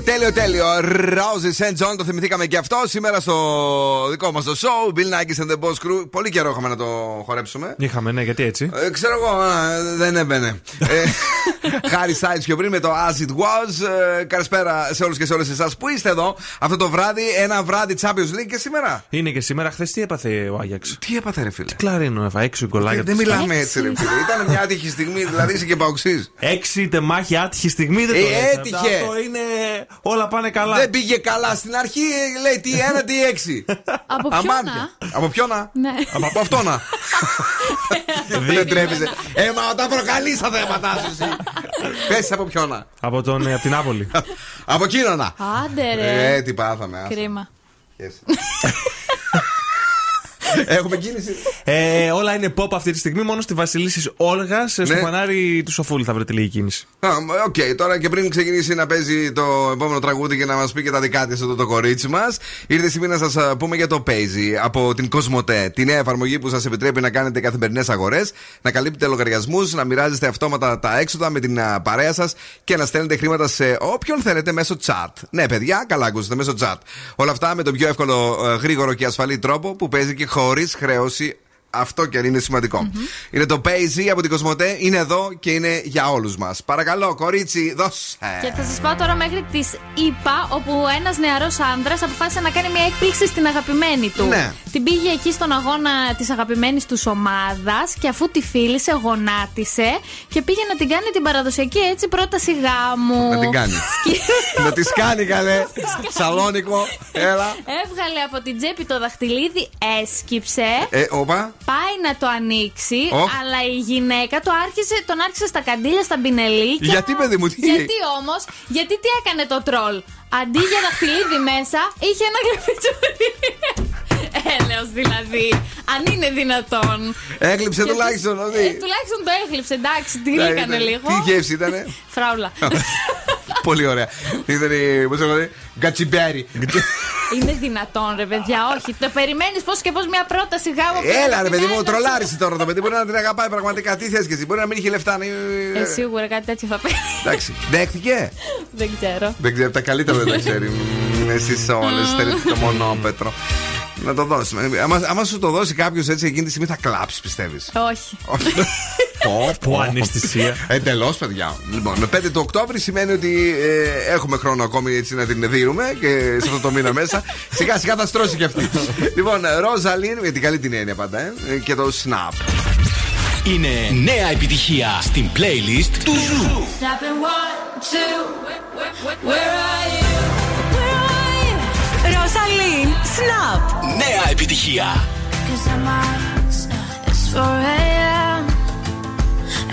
Τέλειο, τέλειο, τέλειο. Roses and John, το θυμηθήκαμε και αυτό σήμερα στο δικό μας το show. Bill Nike and the Boss Crew. Πολύ καιρό είχαμε να το χορέψουμε. Είχαμε, ναι, γιατί έτσι. Ε, ξέρω εγώ, α, δεν έμπαινε. Ε, Χάρη Styles πιο πριν με το As It Was. Ε, καλησπέρα σε όλους και σε όλες εσάς που είστε εδώ αυτό το βράδυ. Ένα βράδυ Champions League και σήμερα. Είναι και σήμερα, χθες τι έπαθε ο Άγιαξ; Τι έπαθε, ρε φίλε; Κλαρίνο, έφα, έξι γκολάκια. Δεν της. μιλάμε έτσι, ρε φίλε. Ήταν μια άτυχη στιγμή, δηλαδή είσαι και παουξή. Έξι τεμάχια άτυχη στιγμή δεν Ε, το λες. έτυχε. Αυτό είναι. Όλα πάνε καλά. Δεν πήγε καλά στην αρχή, λέει τι ένα, τι έξι. Από Αμάνια. ποιον Από ποιον να. Ναι. Από, από αυτό να. Δεν τρέπεζε. Ε, μα όταν προκαλείς τα θέματα σου, εσύ. Πες από ποιον να. Από, τον, ε, από την Άπολη. Από εκείνο να. Άντε ρε. Ε, τι πάθαμε. άσε. Κρίμα. Έχουμε κίνηση. ε, όλα είναι pop αυτή τη στιγμή. Μόνο στη Βασιλίσσης Όλγας, στο Ναι. φανάρι του Σοφούλη θα βρείτε λίγη κίνηση. Α, Οκ, τώρα και πριν ξεκινήσει να παίζει το επόμενο τραγούδι και να μας πει και τα δικά της εδώ το κορίτσι μας, ήρθε η στιγμή να σας πούμε για το Payzy από την Cosmote. Τη νέα εφαρμογή που σας επιτρέπει να κάνετε καθημερινές αγορές, να καλύπτετε λογαριασμούς, να μοιράζεστε αυτόματα τα έξοδα με την α, παρέα σας και να στέλνετε χρήματα σε όποιον θέλετε μέσω chat. Ναι, παιδιά, καλά ακούσατε, μέσω chat. Όλα αυτά με τον πιο εύκολο, ε, γρήγορο και ασφαλή τρόπο που παίζει και χωρίς χρέωση αυτό και αν είναι σημαντικό. Είναι το Paisy από την Κοσμοτέ, είναι εδώ και είναι για όλους μας. Παρακαλώ, κορίτσι, δώσε. Και θα σας πάω τώρα μέχρι τις ΙΠΑ, όπου ένας νεαρός άνδρας αποφάσισε να κάνει μια έκπληξη στην αγαπημένη του. Ναι. Την πήγε εκεί στον αγώνα της αγαπημένης τους ομάδας και αφού τη φίλησε, γονάτισε και πήγε να την κάνει την παραδοσιακή έτσι πρόταση γάμου. Να την κάνει. να της κάνει καλέ. Σαλόνικο, έλα. Έβγαλε από την τσέπη το δαχτυλίδι, έσκυψε. Ε, όπα. Πάει να το ανοίξει, Οχ. αλλά η γυναίκα το άρχισε, τον άρχισε στα καντήλια, στα μπινελί. και- Γιατί, παιδί μου, τι. Γιατί όμως, γιατί τι έκανε το τρόλ. Αντί για δαχτυλίδι μέσα, είχε ένα γλυφιτσούρι. Έλεος δηλαδή. Αν είναι δυνατόν. Έκλειψε Και τουλάχιστον, τις- δηλαδή. ε, τουλάχιστον το έκλειψε, εντάξει, τη Ναι, λύκανε ήταν- λίγο. Τι γεύση ήταν. Φράουλα. Πολύ ωραία. Ήταν η. Πώς το λένε, Γκατσιμπέρι. είναι δυνατόν, ρε παιδιά, όχι. Το περιμένεις πώς και πώς μια πρόταση γάμου. Έλα, ρε την παιδί μου, άλλη να τρολάρισε τώρα το παιδί. Μπορεί να την αγαπάει πραγματικά. Τι θες και εσύ. Μπορεί να μην είχε λεφτά. να- σου- Ε, σίγουρα κάτι τέτοιο θα πει. Εντάξει. Δέχτηκε; Δεν ξέρω. Δεν ξέρω, τα καλύτερα δεν τα ξέρει. Εσεί όλες θέλετε το μονόπετρο. Να το δώσουμε. Άμα, άμα σου το δώσει κάποιος έτσι εκείνη τη στιγμή θα κλάψεις, πιστεύεις; Όχι. Πω, αναισθησία. Εντελώς, παιδιά. Λοιπόν, με 5 του Οκτώβρη σημαίνει ότι ε, έχουμε χρόνο ακόμη έτσι να την δίνουμε και σε αυτό το μήνα μέσα. Σιγά σιγά θα στρώσει και αυτή. λοιπόν, Rosa Linn, με την καλή την έννοια πάντα, ε, και το Snap. Είναι νέα επιτυχία στην playlist του Zoo. Snapping one, two, where are you? Where are you? Rosa Linn, Snap. Νέα επιτυχία. Cause I'm out, it's 4 a.m.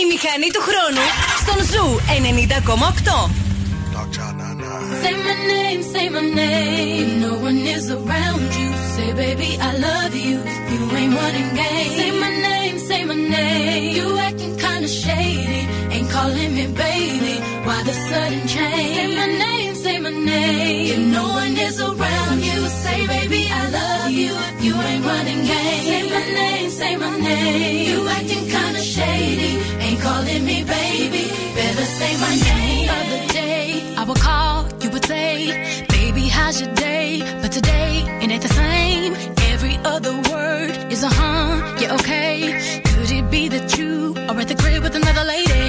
Η μηχανή του χρόνου στον Ζου 90,8. Say my name, say my name. No one is around you. Say, baby, I love you. If you ain't running game. Say my name, say my name. You acting kinda shady. Ain't calling me baby. Why the sudden change? Say my name, say my name. If no one is around you, say, baby, I love you. If you ain't running game. Say my name, say my name. You acting kinda shady. Ain't calling me baby. Better say my name. Other day, I would call, you would say, baby, how's your day? But today, it ain't the same. Every other word is a huh, yeah, okay. Could it be that you are at the crib with another lady?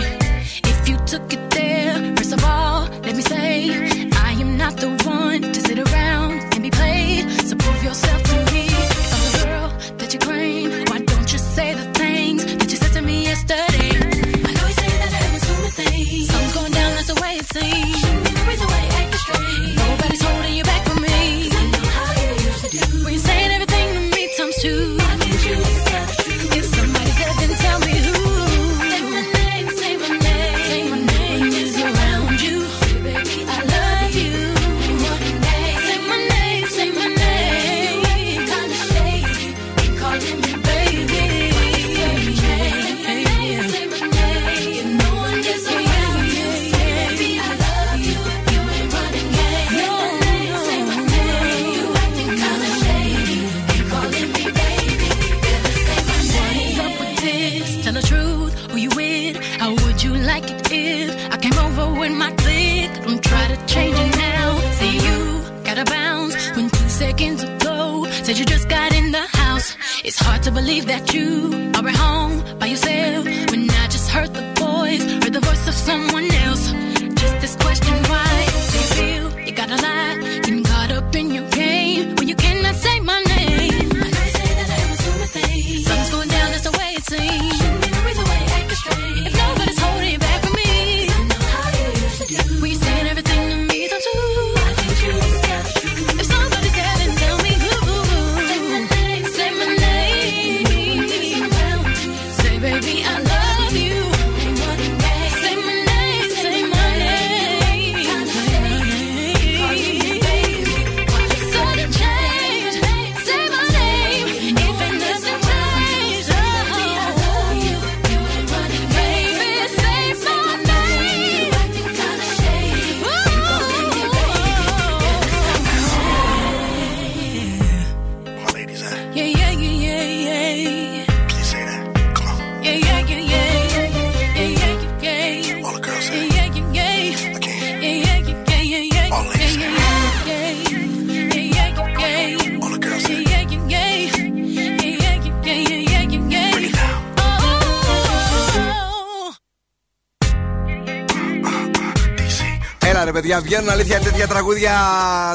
Βγαίνουν αλήθεια τέτοια τραγούδια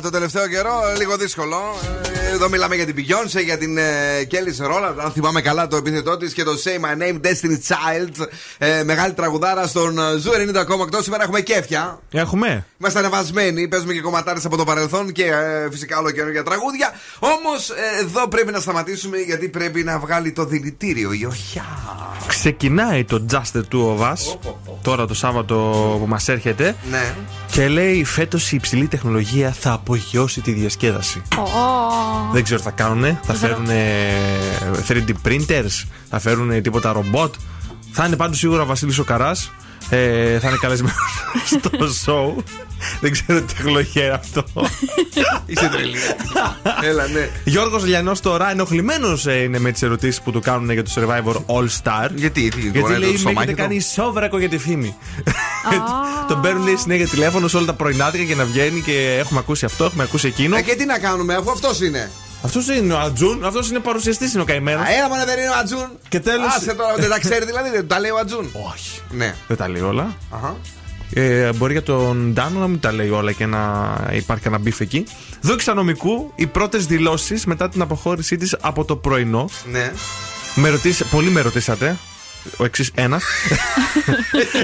το τελευταίο καιρό. Λίγο δύσκολο. Ε, Εδώ μιλάμε για την Beyoncé, για την ε, Kelly Rowland. Αν θυμάμαι καλά το επίθετό της και το Say My Name Destiny Child. Ε, μεγάλη τραγουδάρα στον ε, Zoo 90,8. Σήμερα έχουμε κέφια. Έχουμε. Είμαστε ανεβασμένοι, παίζουμε και κομματάρες από το παρελθόν και ε, φυσικά όλο καινούργια τραγούδια. Όμως εδώ πρέπει να σταματήσουμε γιατί πρέπει να βγάλει το δηλητήριο η οχιά. Ξεκινάει το Just the Two of Us τώρα το Σάββατο που μας έρχεται Ναι. και λέει φέτος η υψηλή τεχνολογία θα απογειώσει τη διασκέδαση. Δεν ξέρω τι θα κάνουνε. Θα φέρουν 3D printers, θα φέρουν τίποτα ρομπότ. Θα είναι πάντως σίγουρα ο Βασίλης ο Καράς. Ε, θα είναι καλεσμένος στο show. Δεν ξέρω τι τεχνολογία είναι αυτό. Είσαι τρελή. Έλα, ναι. Γιώργος Λιανός τώρα ενοχλημένος είναι με τις ερωτήσεις που του κάνουν για το Survivor All Star. Γιατί, τι, Γιατί μπορεί να λέει το με στομάχι έχετε του; κάνει σόβρακο για τη φήμη. Τον παίρνουν λέει συνέχεια τηλέφωνο σε όλα τα πρωινάδικα και να βγαίνει και έχουμε ακούσει αυτό, έχουμε ακούσει εκείνο. Ε, και τι να κάνουμε, αφού αυτός είναι. Αυτός είναι ο Ατζούν, αυτός είναι παρουσιαστής, είναι ο καημένος. Έλα, μα δεν είναι ο Ατζούν. Και τέλο. Άσε τώρα, δεν τα ξέρει δηλαδή, δεν τα λέει ο Ατζούν. Όχι. Ναι. Δεν τα λέει όλα. Αχα. Ε, μπορεί για τον Ντάνο να μην τα λέει όλα και να υπάρχει ένα beef εκεί. Δούκισσα Νομικού, οι πρώτες δηλώσεις μετά την αποχώρησή της από το πρωινό. Ναι. Με ρωτήσε, πολύ με ρωτήσατε. Ο εξής ένας.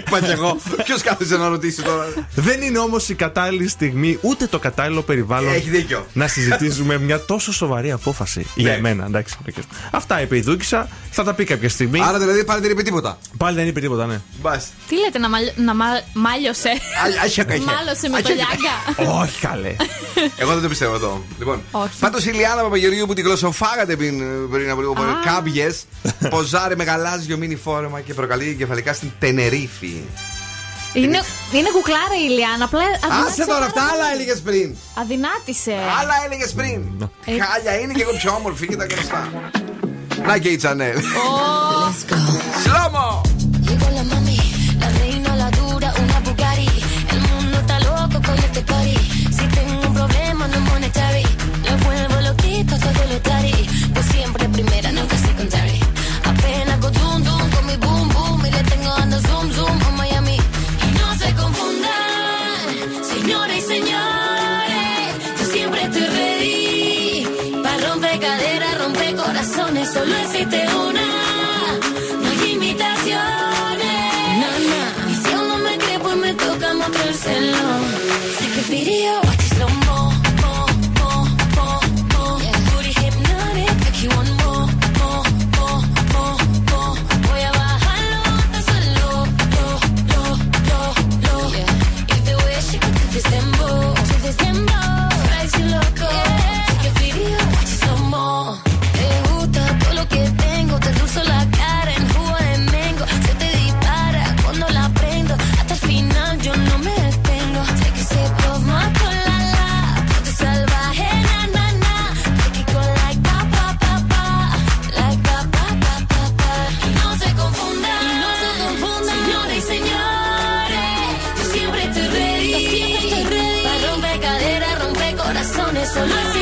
Είπα κι εγώ. Ποιος κάθεσε να ρωτήσει τώρα; Δεν είναι όμως η κατάλληλη στιγμή ούτε το κατάλληλο περιβάλλον Έχει δίκιο. να συζητήσουμε μια τόσο σοβαρή απόφαση. Για εμένα, εντάξει. οκ. Αυτά είπε η Δούκησα. Θα τα πει κάποια στιγμή. Άρα δηλαδή πάλι δεν είπε τίποτα. Πάλι δεν είπε τίποτα, ναι. Μπας. Τι λέτε, να, μαλ... να μα... μάλιωσε; Α, άχια, άχια. Μάλωσε με το Άχια. λιάγκα; Όχι καλέ. Εγώ δεν το πιστεύω αυτό. Λοιπόν, Όχι. πάντως η Λιάννα Παπαγεωργίου που την γλωσσοφάγατε πριν, πριν από λίγο κάποιε, ποζάρει με γαλάζιο μίνι φόρεμα και προκαλεί εγκεφαλικά στην Τενερίφη. είναι, είναι κουκλάρα η Ηλιάνα. Απλά αδυνάτησε Άσε τώρα αυτά, πάρα άλλα πολύ. έλεγες πριν. Αδυνάτησε. Άλλα έλεγες πριν. Ε. Χάλια είναι και εγώ πιο όμορφη και τα γνωστά. Να και η Τσανέλ. Let's go. Σλόμο! Llegó la mami, la reina, la dura, una Bugatti. El mundo está loco con este party. Si tengo un problema, no es monetary. Lo vuelvo loquito, todo lo tari. Pues siempre primera, solución.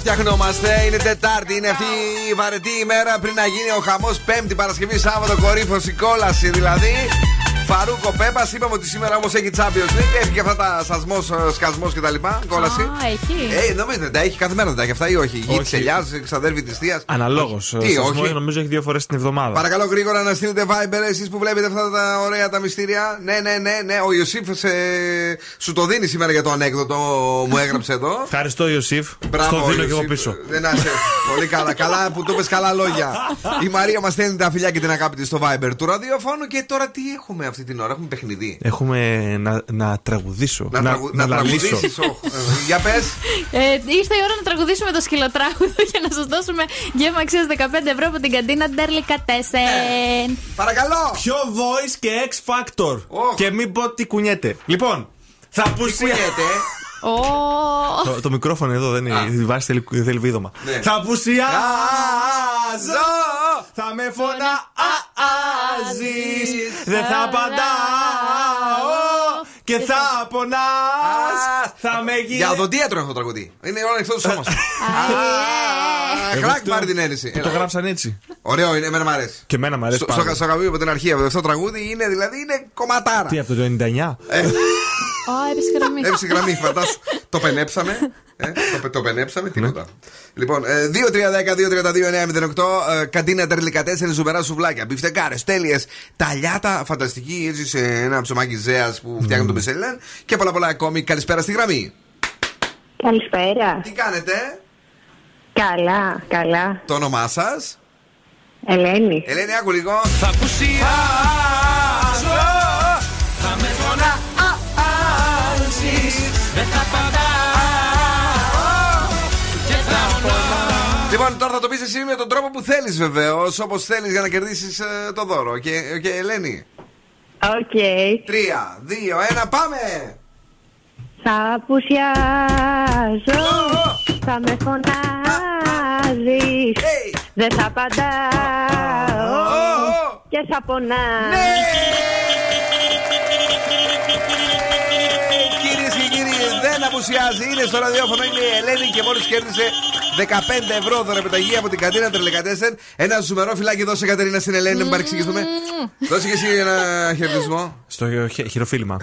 Φτιαχνόμαστε. Είναι Τετάρτη, είναι αυτή η βαρετή ημέρα πριν να γίνει ο χαμός. Πέμπτη Παρασκευή, Σάββατο, κορύφωση, κόλαση δηλαδή. Φαρούκο Πέμπας, είπαμε ότι σήμερα όμως έχει Champions League. Έχει και αυτά τα σασμός, σκασμός κτλ. Κόλαση. Α, έχει. Ε, νομίζετε, δεν τα έχει κάθε μέρα, δεν τα έχει αυτά ή όχι. Γη της Όχι. ελιάς, ξαδέρφη της θείας. Αναλόγως. Τι, όχι. Νομίζω έχει δύο φορές την εβδομάδα. Παρακαλώ γρήγορα να στείλετε Viber εσείς που βλέπετε αυτά τα ωραία τα μυστήρια. Ναι, ναι, ναι, ναι. Ο Ιωσήφ σε... σου το δίνει σήμερα για το ανέκδοτο, μου έγραψε εδώ. Ευχαριστώ, Ιωσήφ. Μπράβο, Στο δίνω και εγώ Ιωσήφ. πίσω. Δεν να είσαι. Πολύ καλά. Καλά που του πες καλά λόγια. Η Μαρία μας στέλνει τα φιλιά και την αγάπη της στο Viber του ραδιοφώνου. Και τώρα τι έχουμε αυτή την ώρα, έχουμε παιχνιδί. Έχουμε να, να τραγουδήσω. Να, τραγου... να, λαλήσω. τραγουδήσεις, οχ. Ε, Για πες. Ε, ήρθε η ώρα να τραγουδήσουμε το σκυλοτράγουδο για να σας δώσουμε γεύμα αξίας 15 ευρώ από την καντίνα Ντέρλικα Τέσεν. Παρακαλώ! Πιο voice και X Factor. Και μην πω τι κουνιέται. Λοιπόν, θα απουσιάσετε. το, το μικρόφωνο εδώ δεν είναι. Η βάση θέλει, θέλει βίδωμα. Ναι. Θα απουσιάζω. Θα με φωνάζεις Δεν θα απαντάω Και θα πονάς Θα με γίνει Για οδοντίατρο έχω τραγουδί. Είναι όλα ανοιχτό το σώμα σου. Χράκ πάρει την ένεση. Που το Έλα. γράψαν έτσι. Ωραίο είναι, εμένα μου αρέσει. Και εμένα μου αρέσει Στο, πάρα στο, στο αγαπητό από την αρχή. Αυτό το τραγούδι είναι δηλαδή είναι κομματάρα. Τι από το 99. Ω, έπεσε γραμμή. Έψη γραμμή, φαντάσου. το πενέψαμε. Ε, το, το πενέψαμε, τίποτα. Λοιπόν, ε, 2-3-10-2-32-9-08 ε, Καντίνα τερλικά 4 ζουμερά σουβλάκια. Μπιφτεκάρες, τέλειες. Ταλιάτα, φανταστική έτσι σε ένα ψωμάκι ζέας που φτιάχνει το Μπεσελέν. Και πολλά πολλά ακόμη. Καλησπέρα στη γραμμή. Καλησπέρα. Τι κάνετε, Καλά, καλά. το όνομά σας; Ελένη. Ελένη, άκου λίγο. Θα απουσιάζω το πεις εσύ με τον τρόπο που θέλεις βεβαίως. Όπως θέλεις για να κερδίσεις το δώρο. Και, και Ελένη. Οκ. Τρία, δύο, ένα, πάμε! Θα απουσιάζω, θα με φωνάζεις, δεν θα απαντάω και θα πονάς. Κυρίες και κύριοι, δεν απουσιάζει. Είναι στο ραδιόφωνο, είναι η Ελένη και μόλις κέρδισε 15 ευρώ δωρεπιταγή από την καντίνα Τρελεκατέσσερ. Ένα ζουμερό φυλάκι δώσε Κατερίνα στην Ελένη, να μην παρεξηγήσουμε. Δώσε και εσύ ένα χαιρετισμό. Στο χε- χειροφίλημα.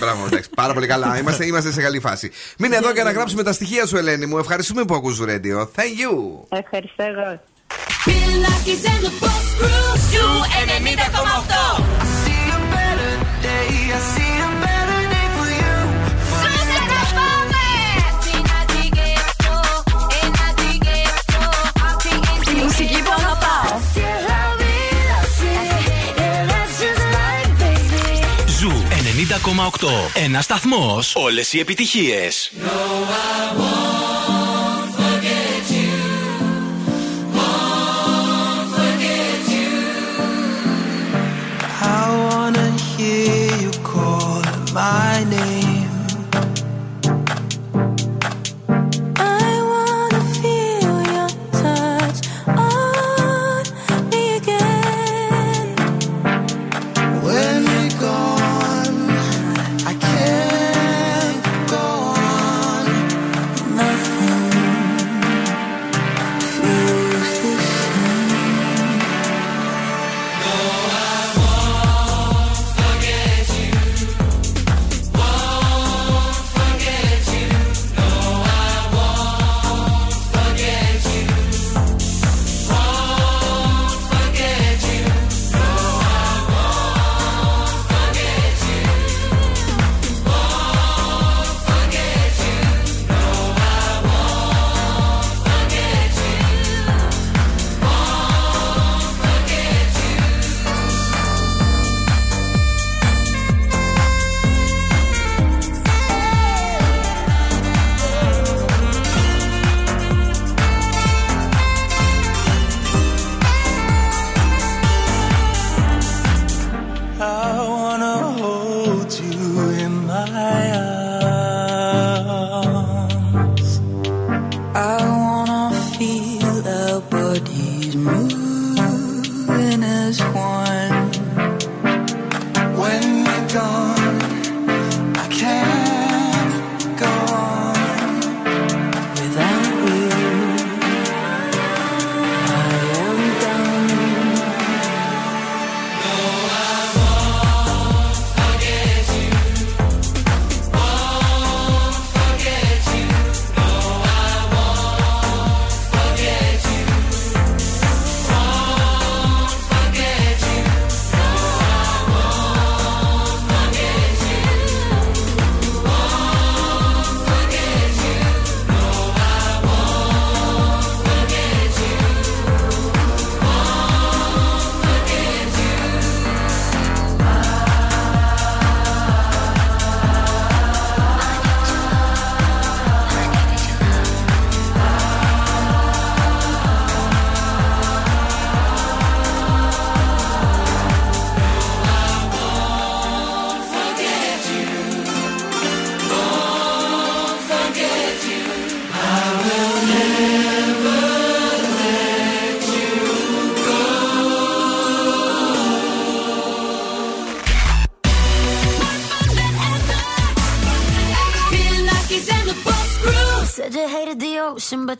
Μπράβο, εντάξει, πάρα πολύ καλά. Είμαστε, είμαστε σε καλή φάση. Μείνε εδώ για να γράψουμε τα στοιχεία σου, Ελένη μου. Ευχαριστούμε που ακούς Radio. Thank you. Ευχαριστώ εγώ. day, I see a better day for you. Ένα σταθμός. Όλες οι επιτυχίες. No,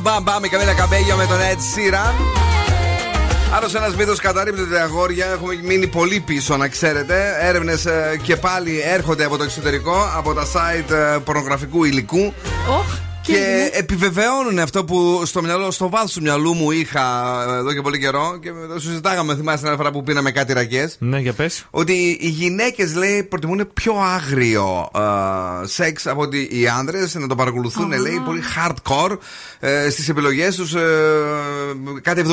Μπαμ Μπαμ, η Καμίλα Καμπέγιο με τον Ed Sheeran. Άλλο ένας μύθο καταρρύπτεται αγόρια. Έχουμε μείνει πολύ πίσω, να ξέρετε. Έρευνες και πάλι έρχονται από το εξωτερικό, από τα site ε, πορνογραφικού υλικού. Και επιβεβαιώνουν αυτό που στο, μυαλό, στο βάθος του μυαλού μου είχα ε, εδώ και πολύ καιρό και το συζητάγαμε, θυμάστε την άλλη φορά που πίναμε κάτι ρακές. Ναι, για πες. Ότι οι γυναίκες, λέει, προτιμούν πιο άγριο ε, σεξ από ότι οι άντρε να το παρακολουθούν, λέει, πολύ hardcore ε, στις επιλογές τους. Ε, κάτι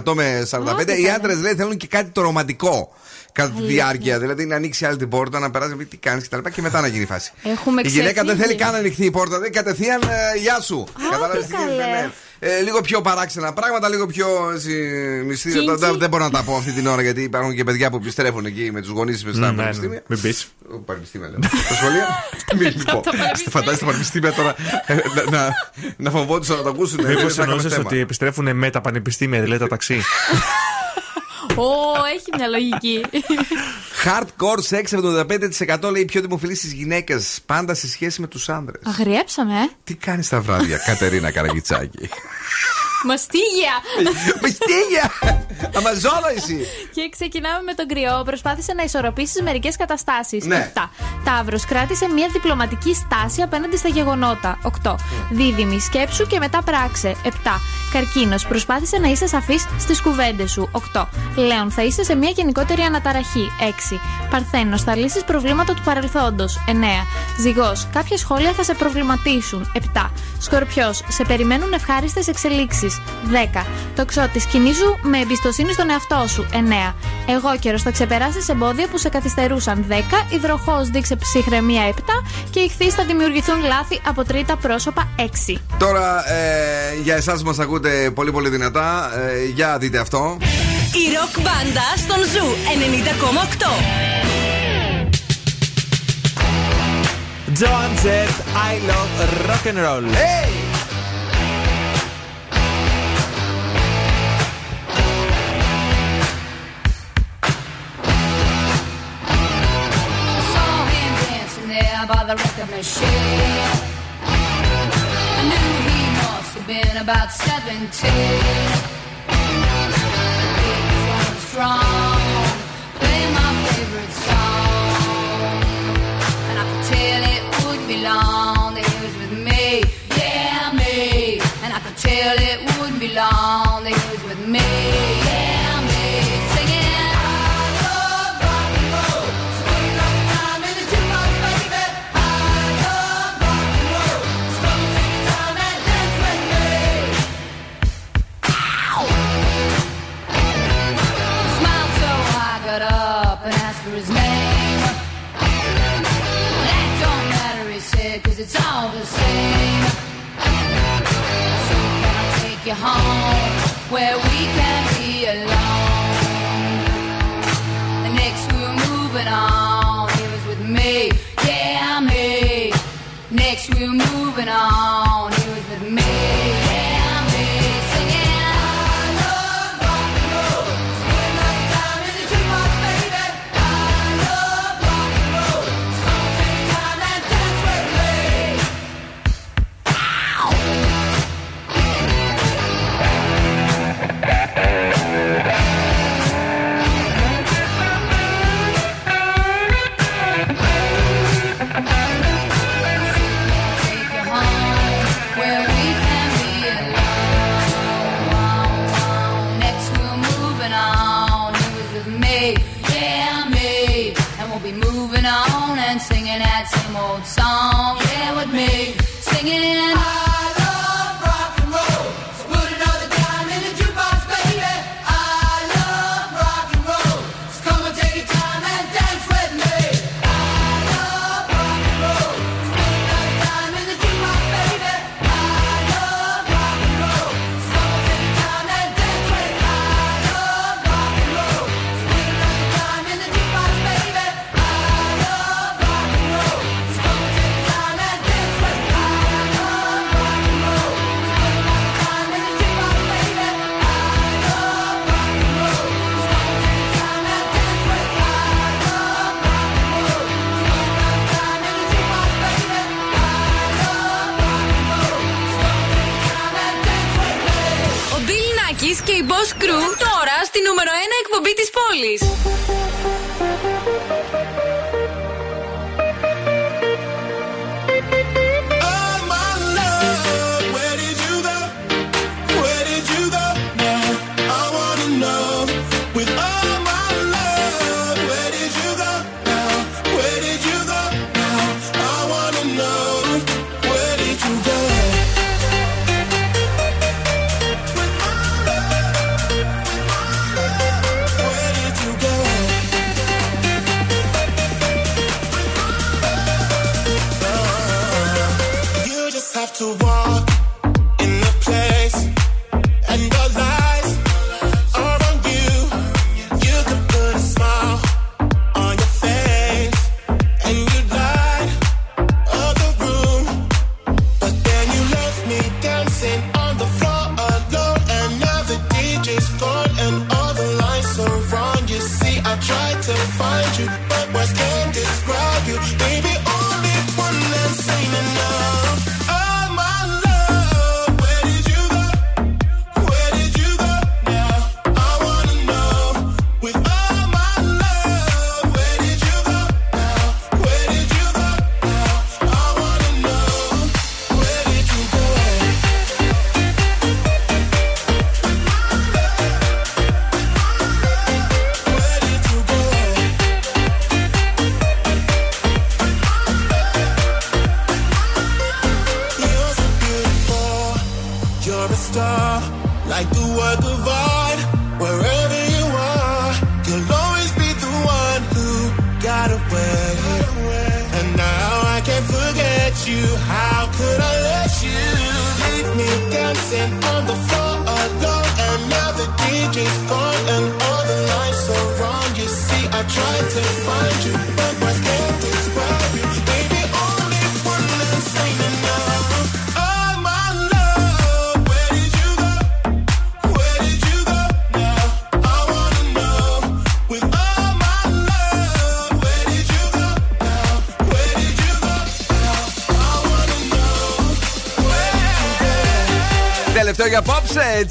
75% με 45%. οι άντρε, λέει, θέλουν και κάτι το ρομαντικό κατά τη Αλήθεια. διάρκεια. Δηλαδή να ανοίξει άλλη την πόρτα, να περάσει, τι κάνεις κτλ. Και, μετά να γίνει η φάση. Έχουμε η γυναίκα δεν ξεφύγει. θέλει καν να ανοιχτεί η πόρτα, δεν κατευθείαν ε, γεια σου. Κατάλαβες τι γίνεται, καλέ. ναι. Ε, λίγο πιο παράξενα πράγματα, λίγο πιο έτσι, μυστήρια. Kinky. Δεν, δεν μπορώ να τα πω αυτή την ώρα γιατί υπάρχουν και παιδιά που επιστρέφουν εκεί με τους γονείς στα Ναι, ναι, πανεπιστήμια. Μην πεις. Πανεπιστήμια λέω. Στα σχολεία. Μην πω. Φαντάζεσαι τα πανεπιστήμια τώρα ε, να- να- να φοβόντουσαν να το ακούσουν. Μήπως Δεν θα είχαμε εννοούσες θέμα. ότι επιστρέφουν με τα πανεπιστήμια, δηλαδή τα ταξί; Ω, έχει μια λογική. Hardcore sex 75% λέει πιο δημοφιλή στις γυναίκες πάντα σε σχέση με τους άντρε. Αγριέψαμε, ε. Τι κάνεις τα βράδια, Κατερίνα Καραγιτσάκη; Μαστίγια! Μαστίγια! Αμαζόλα εσύ! Και ξεκινάμε με τον κρυό. Προσπάθησε να ισορροπήσεις μερικές καταστάσεις. Ναι. 7. Ταύρος κράτησε μια διπλωματική στάση απέναντι στα γεγονότα. 8. Δίδυμη σκέψου και μετά πράξε. 7. Καρκίνος προσπάθησε να είσαι σαφής στις κουβέντες σου. 8. Λέων θα είσαι σε μια γενικότερη αναταραχή. 6. Παρθένος θα λύσεις προβλήματα του παρελθόντος. 9. Ζυγός κάποια σχόλια θα σε προβληματίσουν. 7. Σκορπιός σε περιμένουν ευχάριστες εξελίξεις. 10. Τοξότη κινήσου με εμπιστοσύνη στον εαυτό σου. 9. Αιγόκερω θα ξεπεράσει εμπόδια που σε καθυστερούσαν. 10. Υδροχόε δείξε ψυχραιμία 7. Και Ιχθύ θα δημιουργηθούν λάθη από τρίτα πρόσωπα 6. Τώρα ε, για εσάς που μας ακούτε πολύ πολύ δυνατά, ε, για δείτε αυτό. Η ροκ μπάντα στον Zoo 90,8. Joan Jett, I love rock and roll. I by the record machine. I knew he must have been about 17. He was strong, playing my favorite song. And I could tell it wouldn't be long that he was with me, yeah, me. And I could tell it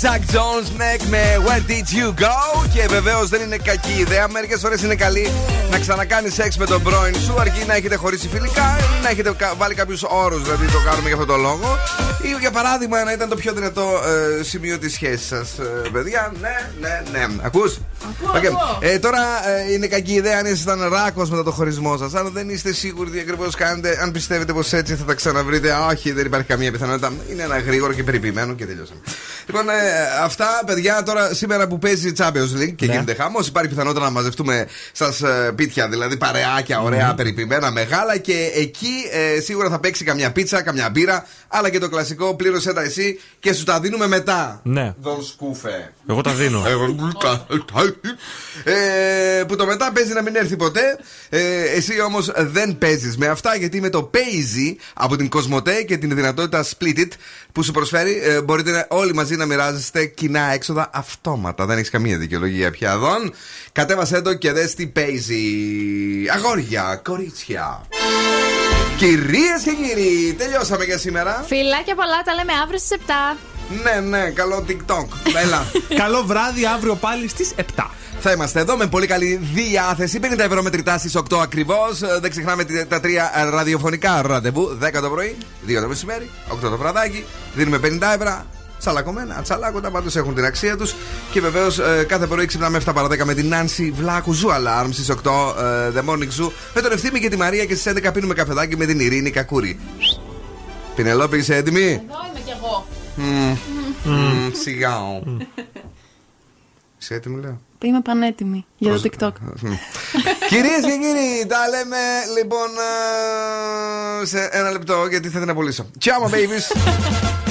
Jack Jones Neck με Where Did You Go; Και βεβαίως δεν είναι κακή ιδέα. Μερικές φορές είναι καλή να ξανακάνει σεξ με τον πρώην σου, αρκεί να έχετε χωρίσει φιλικά ή να έχετε κα- βάλει κάποιους όρους, δηλαδή το κάνουμε για αυτόν τον λόγο. Ή για παράδειγμα να ήταν το πιο δυνατό ε, σημείο της σχέσης σας, παιδιά. Ναι, ναι, ναι. Ακούς; ακούω. Ε, τώρα ε, είναι κακή ιδέα αν ήσασταν ράκος μετά το χωρισμό σας. Αν δεν είστε σίγουροι τι ακριβώς κάνετε, αν πιστεύετε πως έτσι θα τα ξαναβρείτε, α, όχι, δεν υπάρχει καμία πιθανότητα. Είναι ένα γρήγορο και περιποιημένο και τελειώσαμε. Λοιπόν, ε, αυτά παιδιά τώρα σήμερα που παίζει Champions League και Ναι. γίνεται χάμο, υπάρχει πιθανότητα να μαζευτούμε στα ε, πίτια, δηλαδή παρεάκια, ωραία, Μμμ. περιποιημένα, μεγάλα και εκεί ε, σίγουρα θα παίξει καμιά πίτσα, καμιά μπύρα, αλλά και το κλασικό πλήρωσέ τα εσύ και σου τα δίνουμε μετά. Ναι. Δον σκούφε. Εγώ τα δίνω. Ε, που το μετά παίζει να μην έρθει ποτέ. Ε, εσύ όμως δεν παίζεις με αυτά γιατί με το Paisy από την Κοσμοτέ και την δυνατότητα Split It που σου προσφέρει ε, μπορείτε να- όλοι μαζί να μοιράζεστε κοινά έξοδα αυτόματα. Δεν έχεις καμία δικαιολογία πια εδώ. Κατέβασέ το και δες τι παίζει. Αγόρια, κορίτσια. Κυρίες και κύριοι, τελειώσαμε για σήμερα. Φιλάκια πολλά, τα λέμε αύριο στις 7. Ναι, ναι, καλό TikTok. Έλα. Καλό βράδυ αύριο πάλι στις 7. Θα είμαστε εδώ με πολύ καλή διάθεση. 50 ευρώ μετρητά στις 8 ακριβώς. Δεν ξεχνάμε τη- τα τρία ραδιοφωνικά ραντεβού. 10 το πρωί, 2 το μεσημέρι, 8 το βραδάκι. Δίνουμε 50 ευρώ. Τσαλακωμένα, ατσαλάκωτα, πάντως έχουν την αξία τους. Και βεβαίως κάθε πρωί ξυπνάμε 7 παρα 10 με την Νάνση Βλάκου Zoo Alarm στις 8 ε, The Morning Zoo. Με τον Ευθύμη και τη Μαρία και στις 11 πίνουμε καφεδάκι με την Ειρήνη Κακούρη. Πηνελόπη, είσαι έτοιμη; Εδώ είμαι κι εγώ. Μμμ. Μμμ, Σιγά. Είσαι έτοιμη, λέω; Είμαι πανέτοιμη για το TikTok. Κυρίες και κύριοι, τα λέμε λοιπόν ε, σε ένα λεπτό γιατί θα την απολύσω. Ciao, my babies.